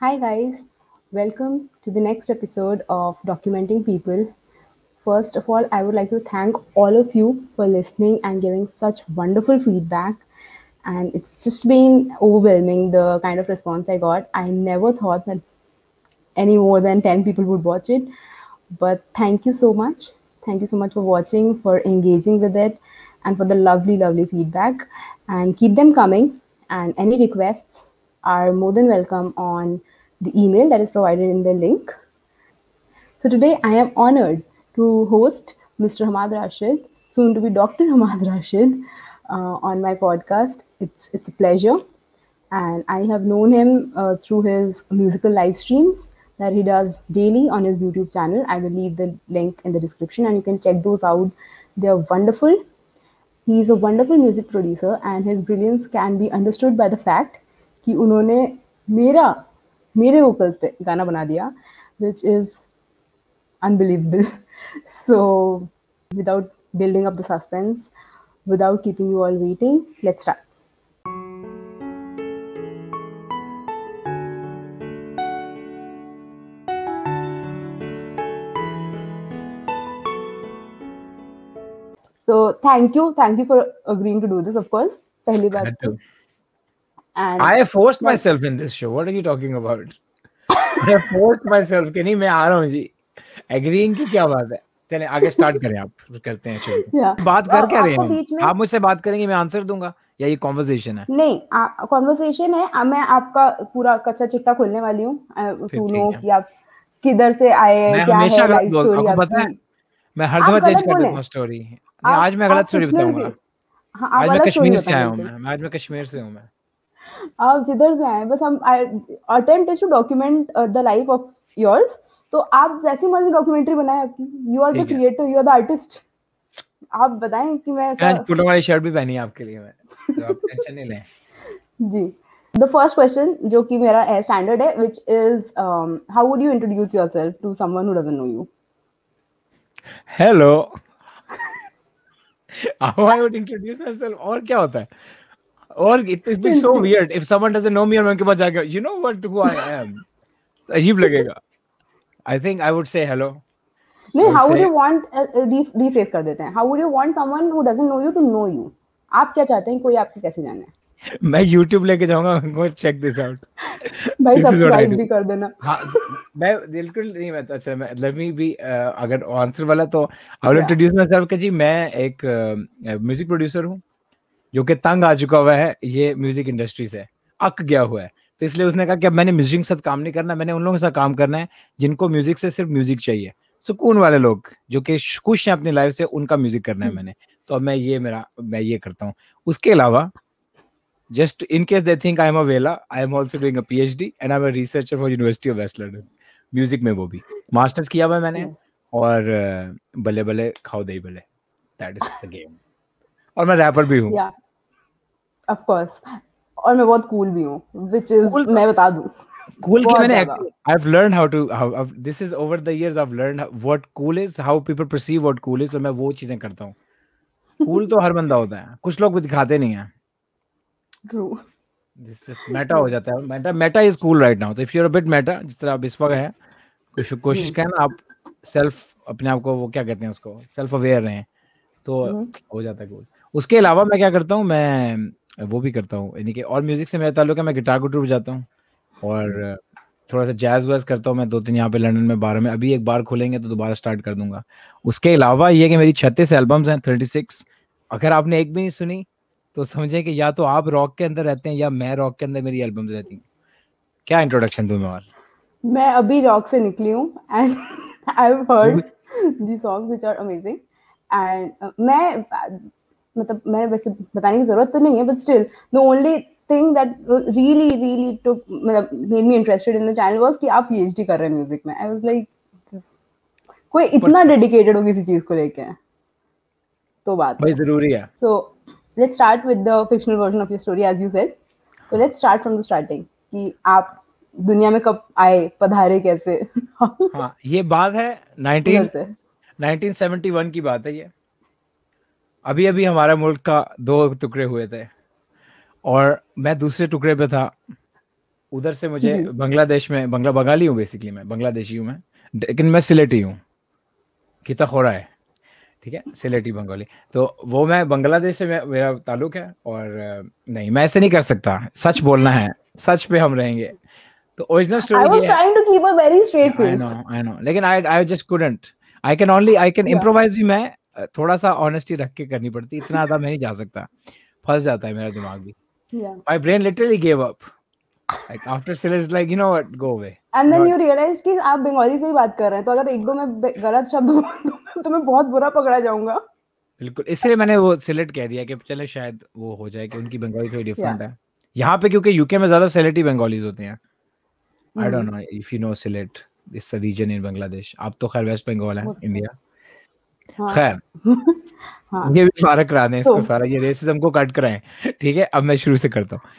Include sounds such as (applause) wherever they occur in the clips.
Hi, guys. Welcome to the next episode of Documenting People. First of all, I would like to thank all of you for listening and giving such wonderful feedback. And it's just been overwhelming the kind of response I got. I never thought that any more than 10 people would watch it. But thank you so much. Thank you so much for watching, for engaging with it, and for the lovely, lovely feedback. And keep them coming. And any requests are more than welcome on the email that is provided in the link. So today I am honored to host Mr. Hamad Rashid, soon to be Dr. Hamad Rashid, uh, on my podcast. It's it's a pleasure, and I have known him uh, through his musical live streams that he does daily on his YouTube channel. I will leave the link in the description, and you can check those out. They are wonderful. He is a wonderful music producer, and his brilliance can be understood by the fact कि उन्होंने मेरा मेरे vocals पे गाना बना दिया which is unbelievable so without building up the suspense without keeping you all waiting let's start so thank you thank you for agreeing to do this of पहली बार and I have forced myself in this show. What are you talking about? I have forced myself कि नहीं मैं आ रहा हूँ जी। Agreeing की क्या बात है? चले आगे स्टार्ट करें आप। करते हैं शुरू। Yeah, बात कर क्या रहे हैं? आप मुझसे बात करेंगे मैं आंसर दूँगा? या ये कॉन्वर्सेशन है? नहीं कॉन्वर्सेशन है। आ, मैं आपका पूरा कच्चा चिट्टा खोलने वाली हूँ। टू आप किधर से आए मैं क्या हमेशा है लाइफ स्टोरी आपको पता है मैं हर दफ़ा चेंज कर देता हूँ स्टोरी आज मैं गलत स्टोरी बताऊँगा। हाँ आज मैं कश्मीर से आया हूँ मैं आज मैं कश्मीर से हूँ मैं। आप जिधर से आए बस हम attempt is to document the life of yours तो आप जैसी मर्ज़ी डॉक्यूमेंटरी बनाए आपकी। You are the creator you are the artist आप बताएँ कि मैं ऐसा आज वाली शर्ट भी पहनी है आपके लिए मैं तो आप टेंशन नहीं लें। (laughs) जी। द फ़र्स्ट क्वेश्चन जो कि मेरा है स्टैंडर्ड है which is how would you introduce yourself to someone who doesn't know you hello how I would introduce myself? और क्या होता है? और it is be so weird if someone doesn't know me और मैं उनके पास जाकर you know what who I am अजीब लगेगा। I think I would say hello नहीं how would you want rephrase कर देते हैं। How would you want someone who doesn't know you to know you आप क्या चाहते हैं? कोई आपको कैसे जाने (laughs) मैं YouTube लेके जाऊँगा उनको चेक दिस आउट भाई सब्सक्राइब भी कर देना। हाँ मैं बिल्कुल नहीं मैं तो अच्छा मैं लेट मी बी अगर आंसर वाला तो I will introduce myself कि जी मैं एक म्यूज़िक प्रोड्यूसर हूँ। जो कि तंग आ चुका हुआ है ये म्यूज़िक इंडस्ट्री से। अक गया हुआ है। तो इसलिए उसने कहा कि अब मैंने म्यूज़िक के साथ काम नहीं करना मैंने उन लोगों के साथ काम करना है जिनको म्यूज़िक से सिर्फ़ म्यूज़िक चाहिए। सुकून वाले लोग जो कि खुश हैं अपनी लाइफ से उनका म्यूज़िक करना है मैंने। तो अब मैं ये मेरा मैं ये करता हूँ। उसके अलावा just in case they think I am a Vela, I am also doing a PhD and I'm a researcher for University of West London. Music में वो भी। मास्टर्स किया हुआ मैंने और बल्ले बल्ले खाओ दही बल्ले। दैट इज़ द गेम और मैं रैपर भी हूँ। या ऑफ़ कोर्स और मैं बहुत कूल भी हूँ विच इज़ कूल मैं बता दूँ। कूल की बहुत मैंने ज़्यादा। I have learn how to how this is over the years I have learn what cool is how people perceive what cool is तो मैं वो चीज़ें करता हूँ। कूल तो हर बंदा होता है। कुछ लोग भी दिखाते नहीं है। ट्रू दिस जस्ट मेटा हो जाता है। Meta meta is cool right now तो if you are a bit meta जिस तरह आप इस वक्त हैं कोशिश कोशिश करें आप सेल्फ अपने आप को वो क्या कहते हैं उसको सेल्फ अवेयर रहें तो हो जाता है कूल उसके अलावा मैं क्या करता हूँ मैं वो भी करता हूँ। यानी कि और म्यूज़िक से मेरा ताल्लुक है मैं गिटार गुटार बजाता हूँ। और थोड़ा सा जैज वैज करता हूँ मैं दो तीन यहाँ पे लंदन में बारह में। अभी एक बार खोलेंगे तो दोबारा स्टार्ट कर दूँगा। उसके अलावा ये कि मेरी छत्तीस एल्बम्स हैं थर्टी सिक्स अगर आपने एक भी नहीं सुनी तो समझे कि या तो आप रॉक के अंदर रहते हैं या मैं रॉक के अंदर मेरी एल्बम्स रहती हैं। क्या इंट्रोडक्शन दूँ मैं और? मैं अभी रॉक से निकली हूँ and I have heard the song which are amazing and मैं मतलब मैं वैसे बताने की ज़रूरत तो नहीं है but still the only thing that really really took मतलब made me interested in the channel was कि आप पीएचडी कर रहे हैं म्यूज़िक में. आई वाज लाइक कोई इतना डेडिकेटेड हो किसी चीज़ को लेके? तो बात भाई ज़रूरी है। So let's start with the fictional version of your story, as you said. So let's start from the starting. कि आप दुनिया में कब आए पधारे कैसे? हाँ ये बात है 19 से? 1971 की बात है ये। अभी अभी हमारा मुल्क का दो टुकड़े हुए थे। और मैं दूसरे टुकड़े पे था। उधर से मुझे बांग्लादेश में बंगला बंगाली हूँ बेसिकली मैं बांग्लादेशी हूँ मैं। लेकिन मैं सिलेटी हूँ। किता खोड़ा है। ठीक है? सिलेटी बंगाली। तो वो मैं बांग्लादेश से मैं, मेरा ताल्लुक है और नहीं मैं ऐसे नहीं कर सकता। सच बोलना है। सच पे हम रहेंगे। तो ओरिजिनल स्टोरी was ये है। trying to keep a very straight I know I know लेकिन I I just couldn't I can only I can improvise भी मैं अ, थोड़ा सा ऑनेस्टी रख के करनी पड़ती इतना ज़्यादा मैं नहीं जा सकता। फंस जाता है मेरा दिमाग भी। My brain literally gave up. Like after Silas like you know what go away. And then Not- you realize कि आप बंगाली से ही बात कर रहे हैं तो अगर एक दो मैं गलत शब्द बोल दूँ तो मैं बहुत बुरा पकड़ा जाऊँगा। बिल्कुल इसलिए मैंने वो सिलेक्ट कह दिया कि चले शायद वो हो जाए कि उनकी बंगाली थोड़ी डिफरेंट है। यहाँ पे क्योंकि यूके में ज़्यादा सिलेटी बंगालीज होते हैं। I don't know if you know Sylhet this region in Bangladesh आप तो खैर वेस्ट बंगाल है. इंडिया हाँ। खैर। (laughs) हाँ। ये भी फारक करा दें इसको तो- सारा ये रेसिज्म को कट कराएँ। ठीक है अब मैं शुरू से करता हूँ।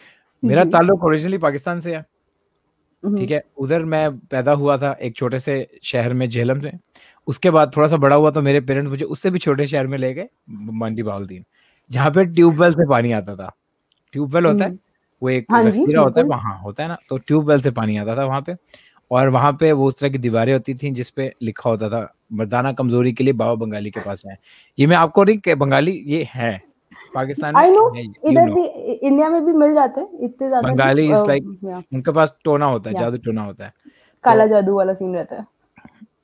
मेरा ताल्लुक ओरिजिनली पाकिस्तान से है। हम्म, ठीक है उधर मैं पैदा हुआ था एक छोटे से शहर में झेलम से। उसके बाद थोड़ा सा बड़ा हुआ तो मेरे पेरेंट्स मुझे उससे भी छोटे शहर में ले गए मंडी बाउलदीन जहाँ पे ट्यूबवेल से पानी आता था। ट्यूबवेल होता है हम्म। वो एक हाँ जखीरा होता है। वहाँ होता है ना तो ट्यूबवेल से पानी आता था वहाँ पे। और वहाँ पे वो उस तरह की दीवारें होती थी जिसपे लिखा होता था मर्दाना कमज़ोरी के लिए बाबा बंगाली के पास है। ये मैं आपको नहीं बंगाली ये है पाकिस्तान know, है, इधर know। भी इंडिया में भी मिल जाते हैं इतने ज़्यादा बंगाली like- yeah, उनके पास टोना होता है Yeah. जादू टोना होता है। काला जादू वाला सीन रहता है।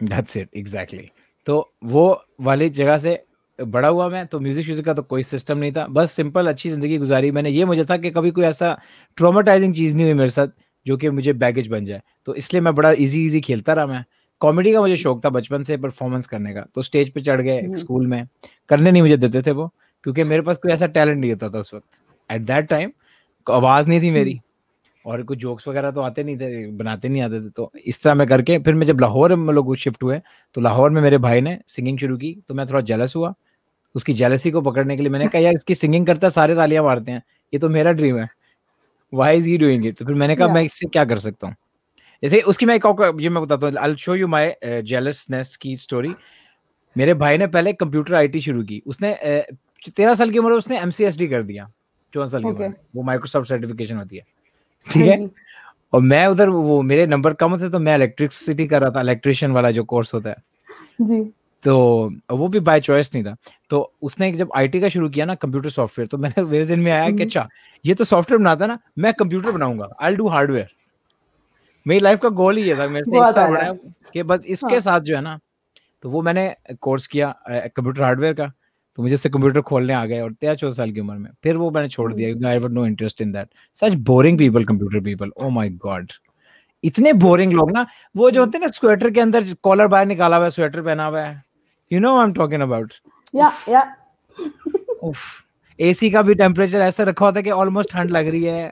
दैट्स इट एग्जैक्टली तो वो वाली जगह से बड़ा हुआ मैं तो म्यूज़िक का तो कोई सिस्टम नहीं था। बस सिंपल अच्छी ज़िंदगी गुजारी मैंने। ये मुझे था कि कभी कोई ऐसा ट्रोमाटाइजिंग चीज़ नहीं हुई मेरे साथ जो कि मुझे बैगेज बन जाए। तो इसलिए मैं बड़ा इजी इजी खेलता रहा मैं। कॉमेडी का मुझे शौक था बचपन से परफॉर्मेंस करने का। तो स्टेज पे चढ़ गए स्कूल में। करने नहीं मुझे देते थे वो क्योंकि मेरे पास कोई ऐसा टैलेंट नहीं होता था उस वक्त। एट दैट टाइम आवाज़ नहीं थी मेरी। और कुछ जोक्स वगैरह तो आते नहीं थे बनाते नहीं आते थे। तो इस तरह मैं करके फिर मैं जब लाहौर में लोग शिफ्ट हुए तो लाहौर में मेरे भाई ने सिंगिंग शुरू की तो मैं थोड़ा जेलस हुआ। उसकी जेलसी को पकड़ने के लिए मैंने कहा यार इसकी सिंगिंग करता सारे तालियाँ मारते हैं। ये तो मेरा ड्रीम है। Why is he doing it तो फिर मैंने कहा मैं इससे क्या कर सकता हूँ? जैसे उसकी मैं एक और ये मैं बताता हूँ I show you my jealousness की स्टोरी मेरे भाई ने पहले कंप्यूटर आईटी शुरू की। उसने तेरह साल की उम्र में उसने एमसीएसडी कर दिया। चौदह साल की उम्र. वो माइक्रोसॉफ्ट सर्टिफिकेशन होती है। ठीक हाँ? और मैं उधर वो मेरे नंबर कम थे तो मैं इलेक्ट्रिसिटी कर रहा था इलेक्ट्रिशियन वाला जो कोर्स होता है। जी। तो वो भी बाय चॉइस नहीं था। तो उसने जब आईटी का शुरू किया ना कंप्यूटर सॉफ्टवेयर तो मैंने मेरे दिन में आया कि हम्म। अच्छा ये तो सॉफ्टवेयर बनाता है ना मैं कंप्यूटर बनाऊँगा। आई डू हार्डवेयर मेरी लाइफ का गोल ही ये था मेरे से एक बड़ा है। है कि बस इसके हाँ। साथ जो है ना तो वो मैंने कोर्स किया कंप्यूटर हार्डवेयर का तो मुझे से कंप्यूटर खोलने आ गए और तेरह चौदह साल की उम्र में। फिर वो मैंने छोड़ दिया क्योंकि I no interest in that such boring people computer people oh my God इतने बोरिंग लोग ना वो जो होते हैं ना स्वेटर के अंदर कॉलर बाहर निकाला हुआ है स्वेटर पहना हुआ है। You know I am talking about yeah yeah उफ। एसी का भी टेम्परेचर ऐसा रखा होता है कि ऑलमोस्ट ठंड लग रही है।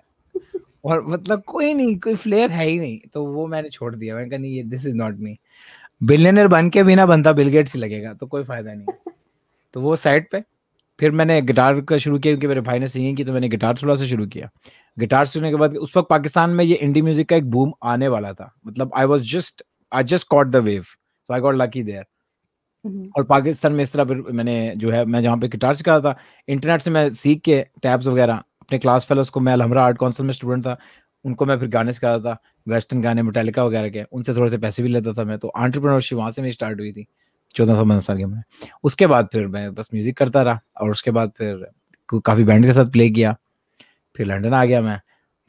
और मतलब कोई नहीं कोई फ्लेयर है ही नहीं। तो वो मैंने छोड़ दिया। मैंने कहा नहीं ये this is not me billionaire बन के भी ना बनता बिल गेट्स ही लगेगा तो कोई फ़ायदा नहीं। (laughs) तो वो साइड पे फिर मैंने गिटार का शुरू किया क्योंकि मेरे भाई ने सिंगिंग की तो मैंने गिटार थोड़ा सा शुरू किया। गिटार सुनने के बाद उस वक्त पाकिस्तान में ये इंडी म्यूज़िक का एक बूम आने वाला था। मतलब I was just I just caught the wave so I got lucky there और पाकिस्तान में इस तरह फिर मैंने जो है मैं जहाँ पे गिटार सिखा था इंटरनेट से मैं सीख के टैब्स वगैरह अपने क्लास फेलोज को मैं अलहमरा आर्ट काउंसिल में स्टूडेंट था उनको मैं फिर गाने सिखाता था वेस्टर्न गाने मेटालिका वगैरह के उनसे थोड़े से पैसे भी लेता था मैं तो आंट्रप्रनोरशिप वहाँ से मेरी स्टार्ट हुई थी चौदह सौ पंद्रह साल की मैं उसके बाद फिर मैं बस म्यूज़िक करता रहा और उसके बाद फिर काफ़ी बैंड के साथ प्ले किया फिर लंदन आ गया मैं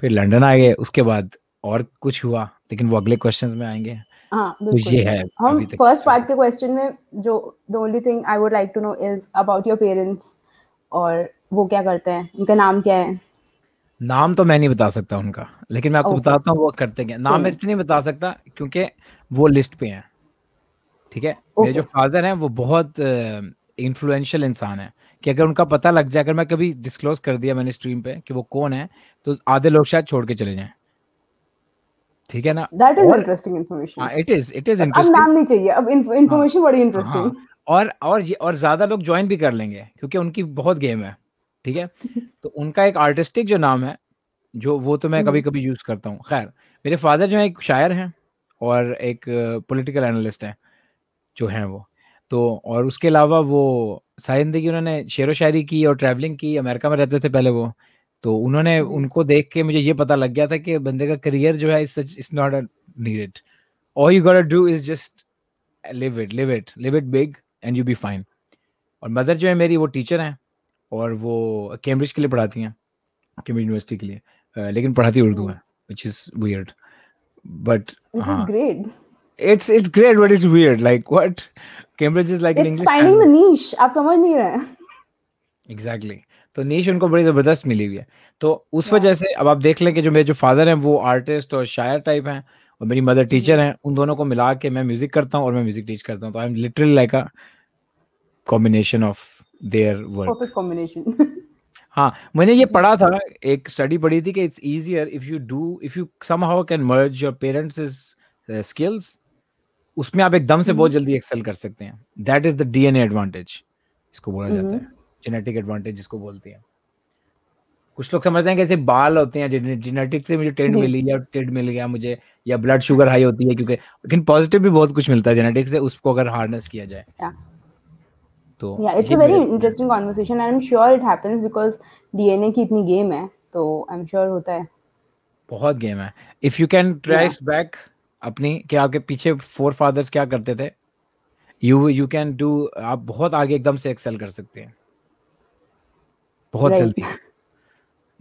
फिर लंदन आ गए उसके बाद और कुछ हुआ लेकिन वो अगले क्वेश्चंस में आएँगे। हाँ तो ये है हम फ़र्स्ट पार्ट के क्वेश्चन में जो the only thing I would like to know is about your parents और वो क्या करते हैं? उनका नाम क्या है? नाम तो मैं नहीं बता सकता उनका लेकिन मैं आपको Okay. बताता हूँ वो करते क्या। नाम मैं. इसलिए नहीं बता सकता क्योंकि वो लिस्ट पे हैं ठीक है? okay. मेरे जो फादर हैं वो बहुत इन्फ्लुएंशियल इंसान है कि अगर उनका पता लग जाए अगर मैं कभी डिस्क्लोज कर दिया मैंने स्ट्रीम पे कि वो कौन है तो आधे लोग शायद छोड़ के चले जाएँ ठीक है ना? दैट इज़ इंटरेस्टिंग इन्फॉर्मेशन हाँ it is it is interesting नाम नहीं चाहिए अब इन्फॉर्मेशन बड़ी इंटरेस्टिंग हाँ, और और ये और ज़्यादा लोग ज्वाइन भी कर लेंगे क्योंकि उनकी बहुत गेम है। ठीक है? तो उनका एक आर्टिस्टिक जो नाम है जो वो तो मैं कभी कभी यूज़ करता हूँ। खैर मेरे फादर जो है एक शायर हैं और एक पॉलिटिकल एनालिस्ट हैं जो हैं वो। तो और उसके अलावा वो सारी ज़िंदगी उन्होंने शेर व शायरी की और ट्रैवलिंग की अमेरिका में रहते थे पहले वो। तो उन्होंने उनको देख के मुझे ये पता लग गया था कि बंदे का करियर जो है it's not needed all you got do is just live it live it live it big and you be fine और मदर जो है मेरी वो टीचर हैं। और वो कैम्ब्रिज के लिए पढ़ाती हैं कैम्ब्रिज यूनिवर्सिटी के लिए uh, लेकिन पढ़ाती उर्दू है which is weird but great it's it's great but it's weird. Like what? Cambridge is like it's an english finding the niche. आप समझ नहीं रहे एग्जैक्टली तो नीश उनको बड़ी ज़बरदस्त मिली हुई है। तो उस वजह से अब आप देख लें कि जो मेरे जो फादर हैं वो आर्टिस्ट और शायर टाइप हैं और मेरी मदर टीचर हैं उन दोनों को मिला के मैं म्यूज़िक करता हूँ और मैं म्यूज़िक टीच करता हूँ। तो I am literally like a combination of there work perfect combination हाँ मैंने ये (laughs) पढ़ा था एक स्टडी पढ़ी थी कि it's easier if you do if you somehow can merge your parents skills उसमें आप एकदम से बहुत जल्दी एक्सेल कर सकते हैं। That is the DNA advantage इसको बोला जाता है। जेनेटिक एडवांटेज जिसको बोलते हैं। कुछ लोग समझते हैं कैसे बाल होते हैं जेनेटिक से मुझे टेंट मिली या टेंट मिल गया मुझे या ब्लड शुगर हाई होती है क्योंकि लेकिन पॉजिटिव भी बहुत कुछ मिलता है जेनेटिक से उसको अगर हार्नेस किया जाए। तो या it's a very interesting conversation I am sure it happens because DNA की इतनी गेम है तो आई एम श्योर होता है। बहुत गेम है। If you can trace back अपनी कि आपके पीछे फोर फादर्स क्या करते थे यू यू कैन डू आप बहुत आगे एकदम से एक्सेल कर सकते हैं। बहुत right. जल्दी।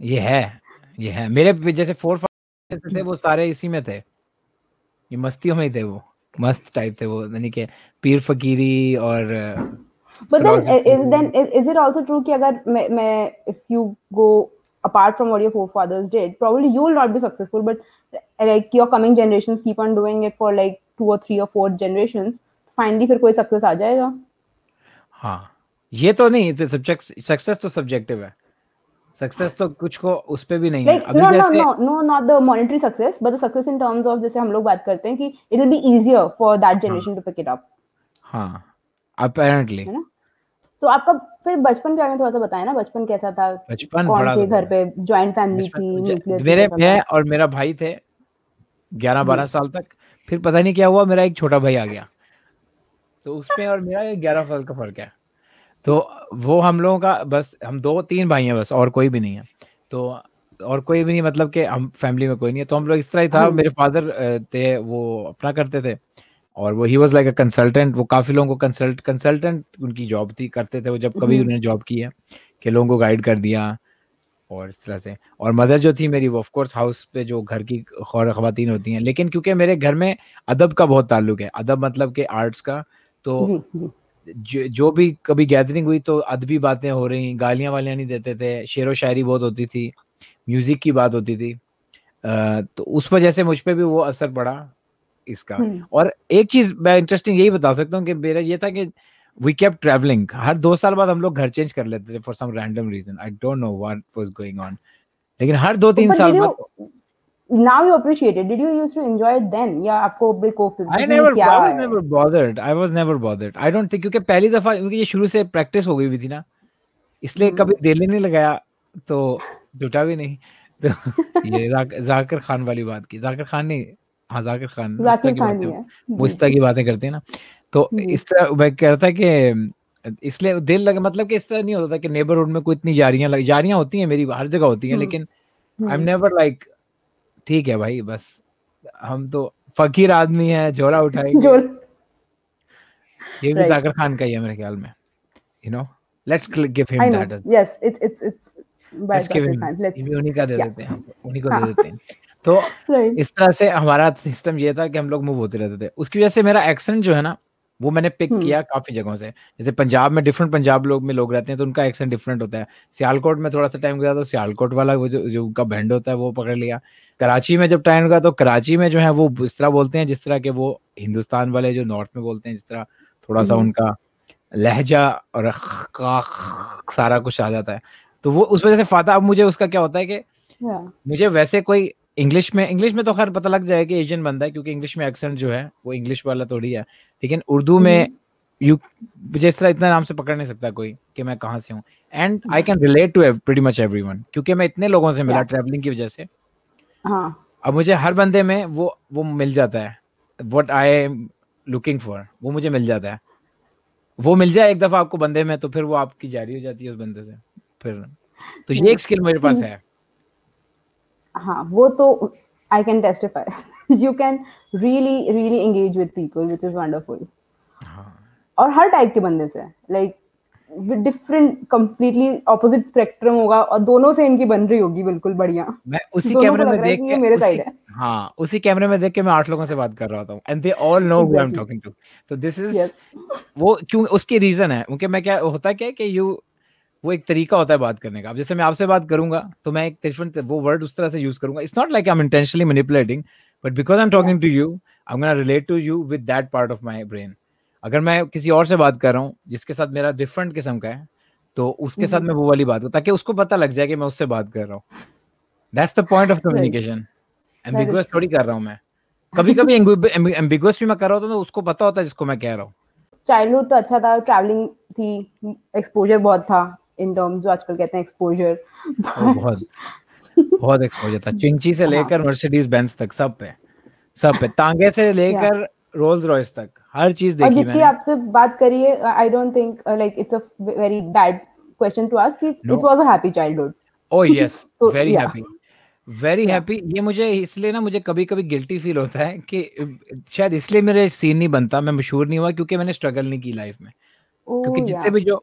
ये है ये है। मेरे जैसे फोर फादर्स थे वो सारे इसी में थे। ये मस्तियों में ही थे वो। मस्त टाइप थे वो। यानी कि पीर फकीरी और but then is then is, it also true कि अगर मैं मैं if you go apart from what your forefathers did probably you will not be successful but like your coming generations keep on doing it for like two or three or four generations finally फिर कोई success आ जाएगा हाँ ये तो नहीं success तो subjective है success तो कुछ को उस पे भी नहीं like, है अभी no, जैसे no no no not the monetary success but the success in terms of जैसे हम लोग बात करते हैं कि it will be easier for that generation हाँ, to pick it up हाँ अपेरेंटली सो so, आपका फिर बचपन के बारे में थोड़ा सा बताएँ ना बचपन कैसा था? बचपन कौन से घर पे जॉइंट फैमिली थी मेरे मैं और मेरा भाई थे ग्यारह बारह साल तक। फिर पता नहीं क्या हुआ मेरा एक छोटा भाई आ गया। तो उसमें और मेरा ग्यारह साल का फ़र्क है। तो वो हम लोगों का बस हम दो तीन भाई हैं बस और कोई भी नहीं है। तो और कोई भी नहीं मतलब कि हम फैमिली में कोई नहीं है। तो हम लोग इस तरह ही था। मेरे फादर थे वो अपना करते थे। और वो he was like a consultant वो काफ़ी लोगों को कंसल्ट कंसल्टेंट उनकी जॉब थी करते थे वो जब कभी उन्होंने जॉब की है कि लोगों को गाइड कर दिया और इस तरह से और मदर जो थी मेरी वो ऑफ़ कोर्स हाउस पे जो घर की खौर खवातीन होती हैं लेकिन क्योंकि मेरे घर में अदब का बहुत ताल्लुक है अदब मतलब के आर्ट्स का तो जी, जी. जो, जो भी कभी गैदरिंग हुई तो अदबी बातें हो रही गालियाँ वालियाँ नहीं देते थे शेर व शायरी बहुत होती थी म्यूज़िक की बात होती थी आ, तो उस वजह से मुझ पर भी वो असर पड़ा इसका। और एक चीज़ मैं इंटरेस्टिंग यही बता सकता हूँ कि मेरा ये था कि वी केप ट्रैवलिंग हर दो साल बाद हम लोग घर चेंज कर लेते थे for some random reason I don't know what was going on लेकिन हर दो तीन साल बाद now you appreciate it. Did you used to enjoy it then? या आपको break off I never I was never bothered I was never bothered I don't think क्योंकि पहली दफ़ा क्योंकि ये शुरू से प्रैक्टिस हो गई हुई थी ना इसलिए कभी दिल नहीं लगाया तो जुटा भी नहीं। तो ये जाकिर खान वाली बात की। जाकिर खान नहीं हाँ जाकिर खान जाकिर खान ही है। वो इस तरह की बातें करते हैं ना। तो इस तरह मैं कह रहा कि इसलिए दिल लगा मतलब कि इस तरह नहीं होता था कि नेबरहुड में कोई इतनी जारियाँ लग जारियाँ होती हैं मेरी हर जगह होती हैं लेकिन आई एम नेवर लाइक ठीक है भाई बस हम तो फकीर आदमी है झोला उठाएँगे। ये भी जाकिर खान का ही है मेरे ख्याल में you know let's give him that yes it's it's it's let's give him उन्हीं का दे देते हैं उन्हीं को दे देते हैं। तो इस तरह से हमारा सिस्टम ये था कि हम लोग मूव होते रहते थे। उसकी वजह से मेरा एक्सेंट जो है ना वो मैंने पिक हम्म। किया काफ़ी जगहों से। जैसे पंजाब में डिफरेंट पंजाब लोग में लोग रहते हैं तो उनका एक्सेंट डिफरेंट होता है। सियालकोट में थोड़ा सा टाइम गया तो सियालकोट वाला वो जो जो उनका बैंड होता है वो पकड़ लिया। कराची में जब टाइम गया तो कराची में जो है वो इस तरह बोलते हैं जिस तरह के वो हिंदुस्तान वाले जो नॉर्थ में बोलते हैं जिस तरह थोड़ा सा हम्म। उनका लहजा और सारा कुछ आ जाता है। तो वो उस वजह से फाता अब मुझे उसका क्या होता है कि मुझे वैसे कोई इंग्लिश में इंग्लिश में तो खैर पता लग जाए कि एशियन बंदा है क्योंकि इंग्लिश में एक्सेंट जो है वो इंग्लिश वाला थोड़ी है। लेकिन उर्दू में यू मुझे इस तरह इतना नाम से पकड़ नहीं सकता कोई कि मैं कहाँ से हूँ। And I can relate to pretty much everyone क्योंकि मैं इतने लोगों से मिला ट्रैवलिंग की वजह से। हाँ। अब मुझे हर बंदे में वो वो मिल जाता है। What I am looking for वो मुझे मिल जाता है। वो मिल जाए एक दफ़ा आपको बंदे में तो फिर वो आपकी जारी हो जाती है उस बंदे से। फिर तो ये एक स्किल मेरे पास है। हाँ वो तो I can testify you can really really engage with people which is wonderful और हर टाइप के बंदे से like different completely opposite spectrum होगा और दोनों से इनकी बन रही होगी बिल्कुल बढ़िया। मैं उसी कैमरे में देख के मेरे साइड है। हाँ उसी कैमरे में देख के मैं आठ लोगों से बात कर रहा होता हूँ and they all know who I am talking to तो दिस इज़ वो क्यों उसकी रीजन है क्योंकि मैं क्या होता क्या है कि यू वो एक तरीका होता है बात करने का। अब जैसे मैं आपसे बात करूँगा तो मैं एक डिफरेंट वो वर्ड उस तरह से यूज़ करूँगा। It's not like I am intentionally manipulating but because I am talking to you I am gonna relate to you with that part of my brain अगर मैं किसी और से बात कर रहा हूँ जिसके साथ मेरा डिफरेंट किस्म का है तो उसके साथ मैं वो वाली बात करूँ ताकि उसको पता लग जाए कि मैं उससे बात कर रहा हूँ। That's the point of communication ambiguous थोड़ी कर रहा हूँ मैं। कभी कभी एम्बिगुअस भी मैं कर रहा होता हूँ तो उसको पता होता है जिसको मैं कह रहा हूँ। चाइल्डहुड तो अच्छा था ट्रैवलिंग थी एक्सपोजर बहुत था। इन टर्म्स जो आजकल कहते हैं एक्सपोजर बहुत बहुत एक्सपोजर था। चिंची से (laughs) लेकर मर्सिडीज बेंज तक सब पे सब पे। तांगे से लेकर रोल्स रॉयस तक हर चीज़ और देखी जितनी मैंने। आपसे बात करिए I don't think like it's a very bad question to ask it was a happy childhood oh yes very happy very. Happy ये मुझे इसलिए ना मुझे कभी कभी गिल्टी फील होता है कि शायद इसलिए मेरे सीन नहीं बनता मैं मशहूर नहीं हुआ क्योंकि मैंने स्ट्रगल नहीं की लाइफ में। क्योंकि Oh, जितने yeah. भी जो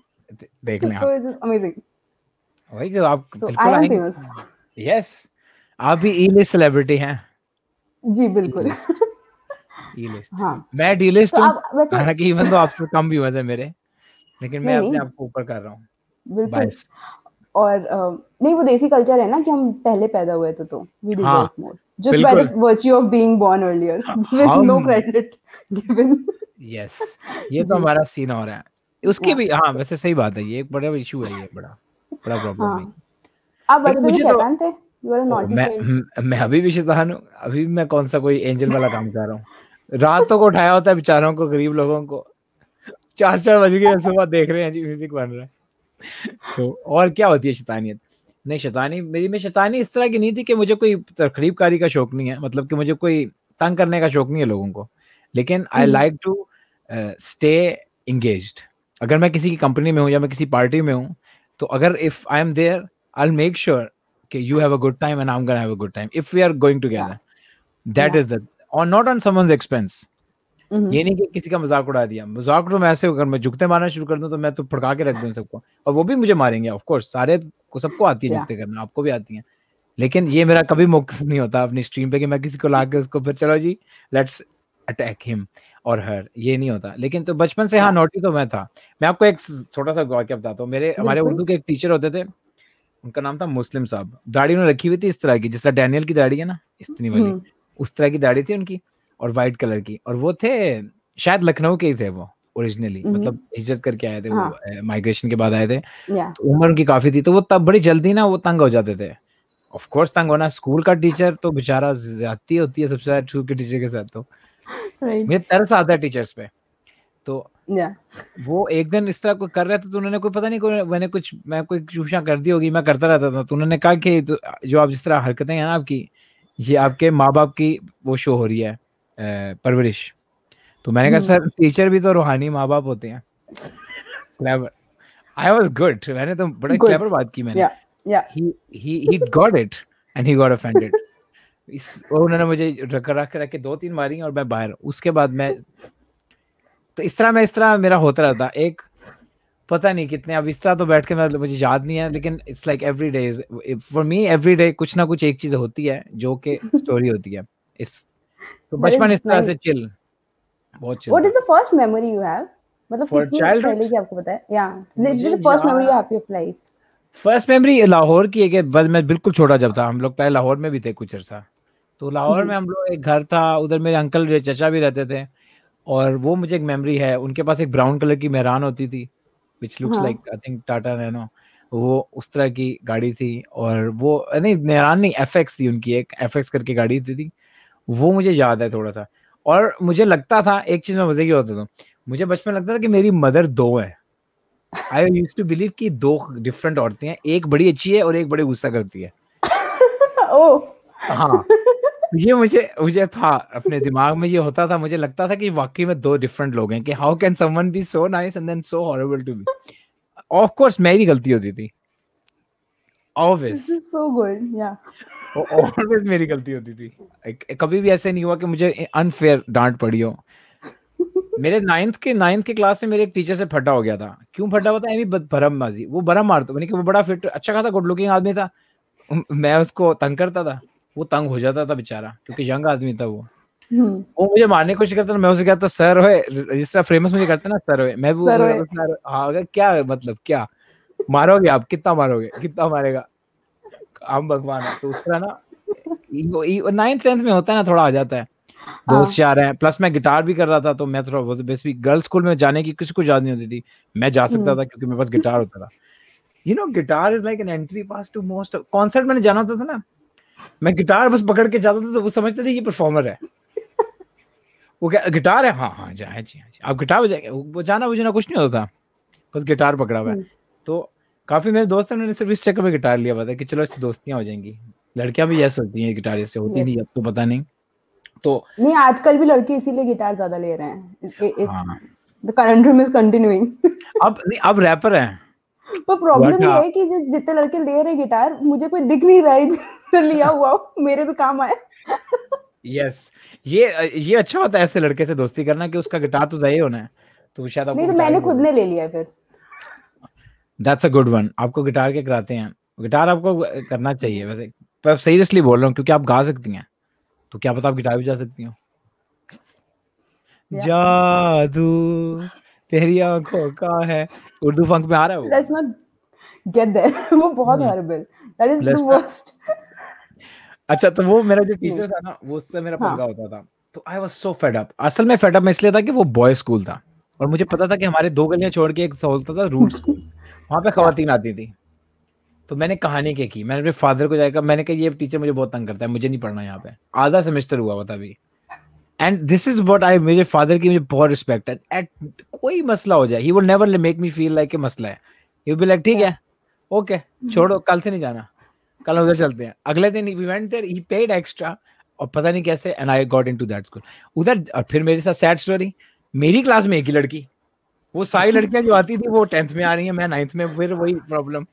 I expected. दे- देख लें So आप amazing. वही तो आप So बिल्कुल I am famous. यस आप भी ई लिस्ट सेलिब्रिटी हैं। जी बिल्कुल। ई लिस्ट हाँ। मैं डी लिस्ट हूँ। वैसे हालाँकि इवन तो आपसे कम व्यूअर्स है मेरे लेकिन मैं अपने आप को ऊपर कर रहा हूँ। बिल्कुल। और नहीं वो देसी कल्चर है ना कि हम पहले पैदा हुए थे तो। वी हाँ, deserve more just by the बिल्कुल। Virtue of being born earlier with hmm- no credit given yes ये तो (laughs) हमारा सीन हो रहा है। उसकी भी हाँ वैसे सही बात है ये एक बड़ा इशू है ये बड़ा बड़ा प्रॉब्लम है हाँ। आप बचपन मुझे तो- यू आर अ नॉटी मैं मैं अभी भी शैतान हूँ अभी मैं कौन सा कोई एंजल वाला काम कर रहा हूँ? रातों को उठाया होता है बेचारों को गरीब लोगों को। चार चार बज गए सुबह देख रहे हैं जी म्यूज़िक बन रहा है। तो और क्या होती है शैतानियत? नहीं शैतानी मेरी में शैतानी इस तरह की नहीं थी कि मुझे कोई तकरीबकारी का शौक नहीं है मतलब कि मुझे कोई तंग करने का शौक नहीं है लोगों को। लेकिन I. Like to stay engaged अगर मैं किसी की कंपनी में हूँ या मैं किसी पार्टी में हूँ तो अगर if I am there I make sure कि have a good time and I'm gonna have a good time if we are going together. That Yeah. is the or not on someone's expense. Hmm, ये नहीं कि किसी का मज़ाक उड़ा दिया मज़ाक तो मैं ऐसे अगर मैं जुगते मारना शुरू कर दूँ तो मैं तो फड़का के रख दूँ सबको और वो भी मुझे मारेंगे ऑफ़ कोर्स सारे को सबको आती है. जुगते करना आपको भी आती है लेकिन ये मेरा कभी मौका नहीं होता अपनी स्ट्रीम पे कि मैं किसी को ला के उसको फिर चलो जी लेट्स अटैक हिम और हर ये नहीं होता। लेकिन तो बचपन से हाँ नोटी तो मैं था। मैं आपको एक छोटा सा वाक्य बताता हूँ। मेरे हमारे उर्दू के एक टीचर होते थे उनका नाम था मुस्लिम साहब। दाढ़ी उन्होंने रखी हुई थी इस तरह की जिस तरह डैनियल की दाढ़ी है ना इतनी वाली। हम्म, उस तरह की दाढ़ी थी उनकी और वाइट कलर की। और वो थे शायद लखनऊ के ही थे वो ओरिजिनली हम्म। मतलब हिजरत करके आए थे हाँ। वो माइग्रेशन के बाद आए थे। तो उम्र उनकी काफ़ी थी। तो वो तब बड़ी जल्दी ना वो तंग हो जाते थे। ऑफ़ कोर्स तंग होना स्कूल का टीचर तो बेचारा ज्यादती होती है सबसे ज़्यादा स्कूल के टीचर के साथ तो। Right. मुझे तरस आता है टीचर्स पे तो Yeah. वो एक दिन इस तरह को कर रहे थे तो उन्होंने कोई पता नहीं कोई मैंने कुछ मैं कोई चूषा कर दी होगी मैं करता रहता था तो उन्होंने कहा कि तो जो आप जिस तरह हरकतें हैं ना आपकी ये आपके माँ बाप की वो शो हो रही है परवरिश तो मैंने कहा। सर टीचर भी तो रूहानी माँ बाप होते हैं क्लेवर आई वाज गुड मैंने तो बड़ा क्लेवर बात की मैंने Yeah. Yeah. he he he got it and he got offended इस और उन्होंने मुझे रख रख रख के दो तीन मारी और मैं बाहर। उसके बाद मैं तो इस तरह मैं इस तरह मेरा होता रहता। एक पता नहीं कितने अब इस तरह तो बैठ के मैं मुझे याद नहीं है लेकिन it's like every day for me every day कुछ ना कुछ एक चीज़ होती है जो कि स्टोरी होती है। इस तो बचपन इस तरह से चिल बहुत chill What is the first memory you have? मतलब कितनी पहले की आपको पता है? The first memory you याद- have of life. First memory Lahore की है कि बस मैं बिल्कुल छोटा जब था हम लोग पहले लाहौर में भी थे कुछ अर्सा। तो लाहौर जी। में हम लोग एक घर था उधर मेरे अंकल मेरे चचा भी रहते थे और वो मुझे एक मेमोरी है उनके पास एक ब्राउन कलर की मेहरान होती थी विच लुक्स हाँ। Like I think Tata Nano वो उस तरह की गाड़ी थी और वो नहीं निरान नहीं एफ़ थी उनकी एक एफएक्स करके गाड़ी थी, थी वो मुझे याद है थोड़ा सा और मुझे लगता था एक चीज़ में मज़े की होता था मुझे बचपन लगता था कि मेरी मदर दो है आई यूज़ टू बिलीव कि दो डिफरेंट औरतें हैं एक बड़ी अच्छी है और एक बड़ी गुस्सा करती है (laughs) ओ हाँ ये मुझे मुझे था अपने दिमाग में ये होता था मुझे लगता था कि वाकई में दो डिफरेंट लोग हैं कि how can someone be so nice and then so horrible to be of course मेरी गलती होती थी। ऑब्वियस सो गुड या ऑलवेज मेरी गलती होती थी। कभी भी ऐसे नहीं हुआ कि मुझे अनफेयर डांट पड़ी हो। मेरे नाइन्थ के नाइन्थ के क्लास में मेरे एक टीचर से फटा हो गया था। क्यों फटा हुआ था? एमी भरम माजी वो भरम मारता मैंने कि वो बड़ा फिट अच्छा खासा गुड लुकिंग आदमी था। मैं उसको तंग करता था। वो तंग हो जाता था बेचारा क्योंकि यंग आदमी था वो। हम्म। वो मुझे मारने की कोशिश करता था मैं उसे कहता सर होए जिस तरह फ़ेमस मुझे करते ना सर होए मैं भी सर सर हाँ। क्या मतलब क्या? मारोगे आप? कितना मारोगे? कितना मारेगा? हम भगवान है। तो उस तरह ना नाइन्थ टेंथ में होता है ना थोड़ा आ जाता है। दोस्त हाँ। जा रहे हैं प्लस मैं गिटार भी कर रहा था तो मैं थोड़ा बेसिकली गर्ल्स स्कूल में जाने की किसी को याद नहीं होती थी। मैं जा सकता हम्म। था क्योंकि मेरे पास गिटार होता था। You know guitar is like an entry pass to most concert मैंने जाना होता था ना मैं गिटार बस पकड़ के जाता था तो वो समझते थे ये परफॉर्मर है। वो क्या गिटार है? हाँ हाँ जा है जी हाँ जी। आप गिटार बजाएँगे वो जाना बजाना कुछ नहीं होता बस गिटार पकड़ा हुआ है। हम्म। तो काफ़ी मेरे दोस्त ने सिर्फ़ इस चक्कर में गिटार लिया हुआ था कि चलो इससे दोस्तियाँ हो जाएँगी। लड़कियाँ भी यस होती हैं गिटार से होती नहीं अब तो पता नहीं। तो नहीं आजकल भी लड़के इसीलिए गिटार ज़्यादा ले रहे हैं। द कंट्रोम इज़ कंटिन्यूइंग अब नहीं अब रैपर हैं। पर प्रॉब्लम ये है। कि जो जितने लड़के ले रहे गिटार मुझे कोई दिख नहीं रहा है लिया हुआ मेरे भी काम आए। यस ये ये अच्छा होता है ऐसे लड़के से दोस्ती करना कि उसका गिटार तो सही होना है। तो शायद नहीं तो मैंने खुद ने ले लिया फिर। दैट्स अ गुड वन आपको गिटार के कराते हैं। गिटार आपको करना चाहिए वैसे। पर सीरियसली बोल रहा हूँ क्योंकि आप गा सकती हैं। तो क्या पता आप गिटार भी जा सकती हो। जादू। तेरी आँखों का है। उर्दू फंक में आ रहा है वो? लेट्स नॉट गेट देयर वो बहुत horrible that is the worst अच्छा तो वो मेरा जो टीचर था ना वो उससे मेरा पंगा हाँ. होता था। तो I was so fed up असल में फेड अप मैं इसलिए था कि वो बॉय स्कूल था। और मुझे पता था कि हमारे दो गलियाँ छोड़ के एक होता था रूट स्कूल वहाँ पे खातन आती थी। तो मैंने कहानी क्या की? मैंने अपने फादर को जाकर मैंने कहा ये टीचर मुझे बहुत तंग करता है मुझे नहीं पढ़ना यहाँ पे। आधा सेमेस्टर हुआ हुआ था अभी। And this is what I मेरे फादर की मुझे बहुत रिस्पेक्ट है। एट कोई मसला हो जाए he will never make me feel like a मसला है। यू बी लाइक ठीक है ओके okay, छोड़ो कल से नहीं जाना। कल उधर चलते हैं। अगले दिन we went there he paid extra और पता नहीं कैसे and I got into that school उधर और फिर मेरे साथ सैड स्टोरी मेरी क्लास में एक ही लड़की वो सारी लड़कियाँ जो आती थी वो टेंथ में आ रही है मैं नाइन्थ में फिर वही प्रॉब्लम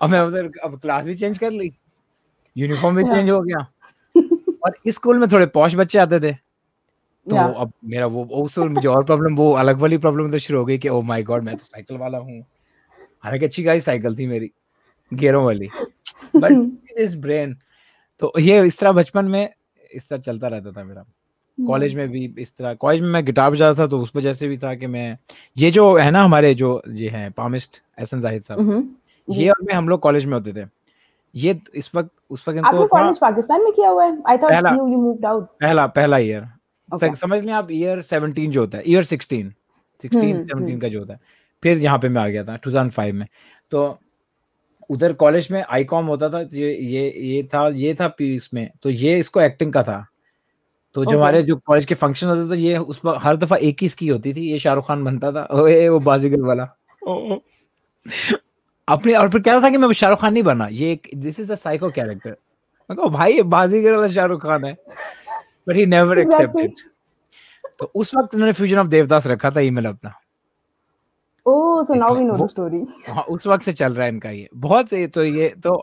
और मैं उधर अब क्लास भी चेंज कर ली। यूनिफॉर्म भी चेंज हो गया। और इस स्कूल में थोड़े पॉश बच्चे आते थे। तो अब मेरा वो उस मुझे और प्रॉब्लम वो अलग वाली प्रॉब्लम तो शुरू हो गई कि ओ माय गॉड मैं तो साइकिल वाला हूँ। हालाँकि अच्छी गाड़ी साइकिल थी मेरी गेयरों वाली। बट इस ब्रेन तो ये इस तरह बचपन में इस तरह चलता रहता था मेरा। कॉलेज में भी इस तरह कॉलेज में मैं गिटार बजाता था तो उस वजह से भी था कि मैं ये जो है ना हमारे जो ये हैं पामिस्ट एहसन जाहिद साहब। Mm-hmm. ये और मैं हम लोग कॉलेज में होते थे। ये इस वक्त उस वक्त आपने कॉलेज पाकिस्तान में किया हुआ है? I thought you you moved out पहला पहला ईयर okay. समझ लें आप ईयर 17 जो होता है ईयर 16 16 17 का जो होता है फिर यहाँ पे मैं आ गया था 2005 में। तो उधर कॉलेज में आईकॉम होता था ये ये ये था ये था पीस में तो ये इसको एक्टिंग का था। तो जो हमारे जो कॉलेज के फ़ंक्शन होते थे ये उस पर हर दफ़ा एक ही इसकी होती थी ये शाहरुख खान बनता था ओए वो बाजीगर वाला। (laughs) अपने और फिर क्या था कि मैं शाहरुख खान नहीं बना ये this is a psycho character मैं कहा भाई बाजीगर वाला शाहरुख खान है। बट ही नेवर एक्सेप्टेड तो उस वक्त उन्होंने फ्यूजन ऑफ़ देवदास रखा था ईमेल अपना। ओह so now we know the story हाँ उस वक्त से चल रहा है इनका ये। बहुत तो ये तो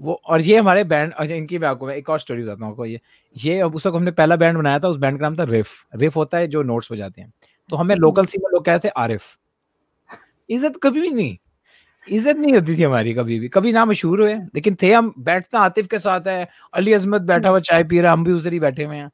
वो और ये हमारे बैंड अच्छा इनकी मैं आपको एक और स्टोरी बताता हूँ आपको ये। ये उस वक्त हमने पहला बैंड बनाया था उस बैंड का नाम था रिफ रिफ होता है जो नोट्स बजाते हैं। तो हमें (laughs) लोकल सी में लोग कहते थे आरिफ इज़्ज़त कभी भी नहीं? इज़्ज़त नहीं होती थी हमारी कभी भी। कभी ना मशहूर हुए लेकिन थे हम बैठते आतिफ के साथ है अली अजमत बैठा हुआ चाय पी रहा हम भी उधर ही बैठे हुए हैं।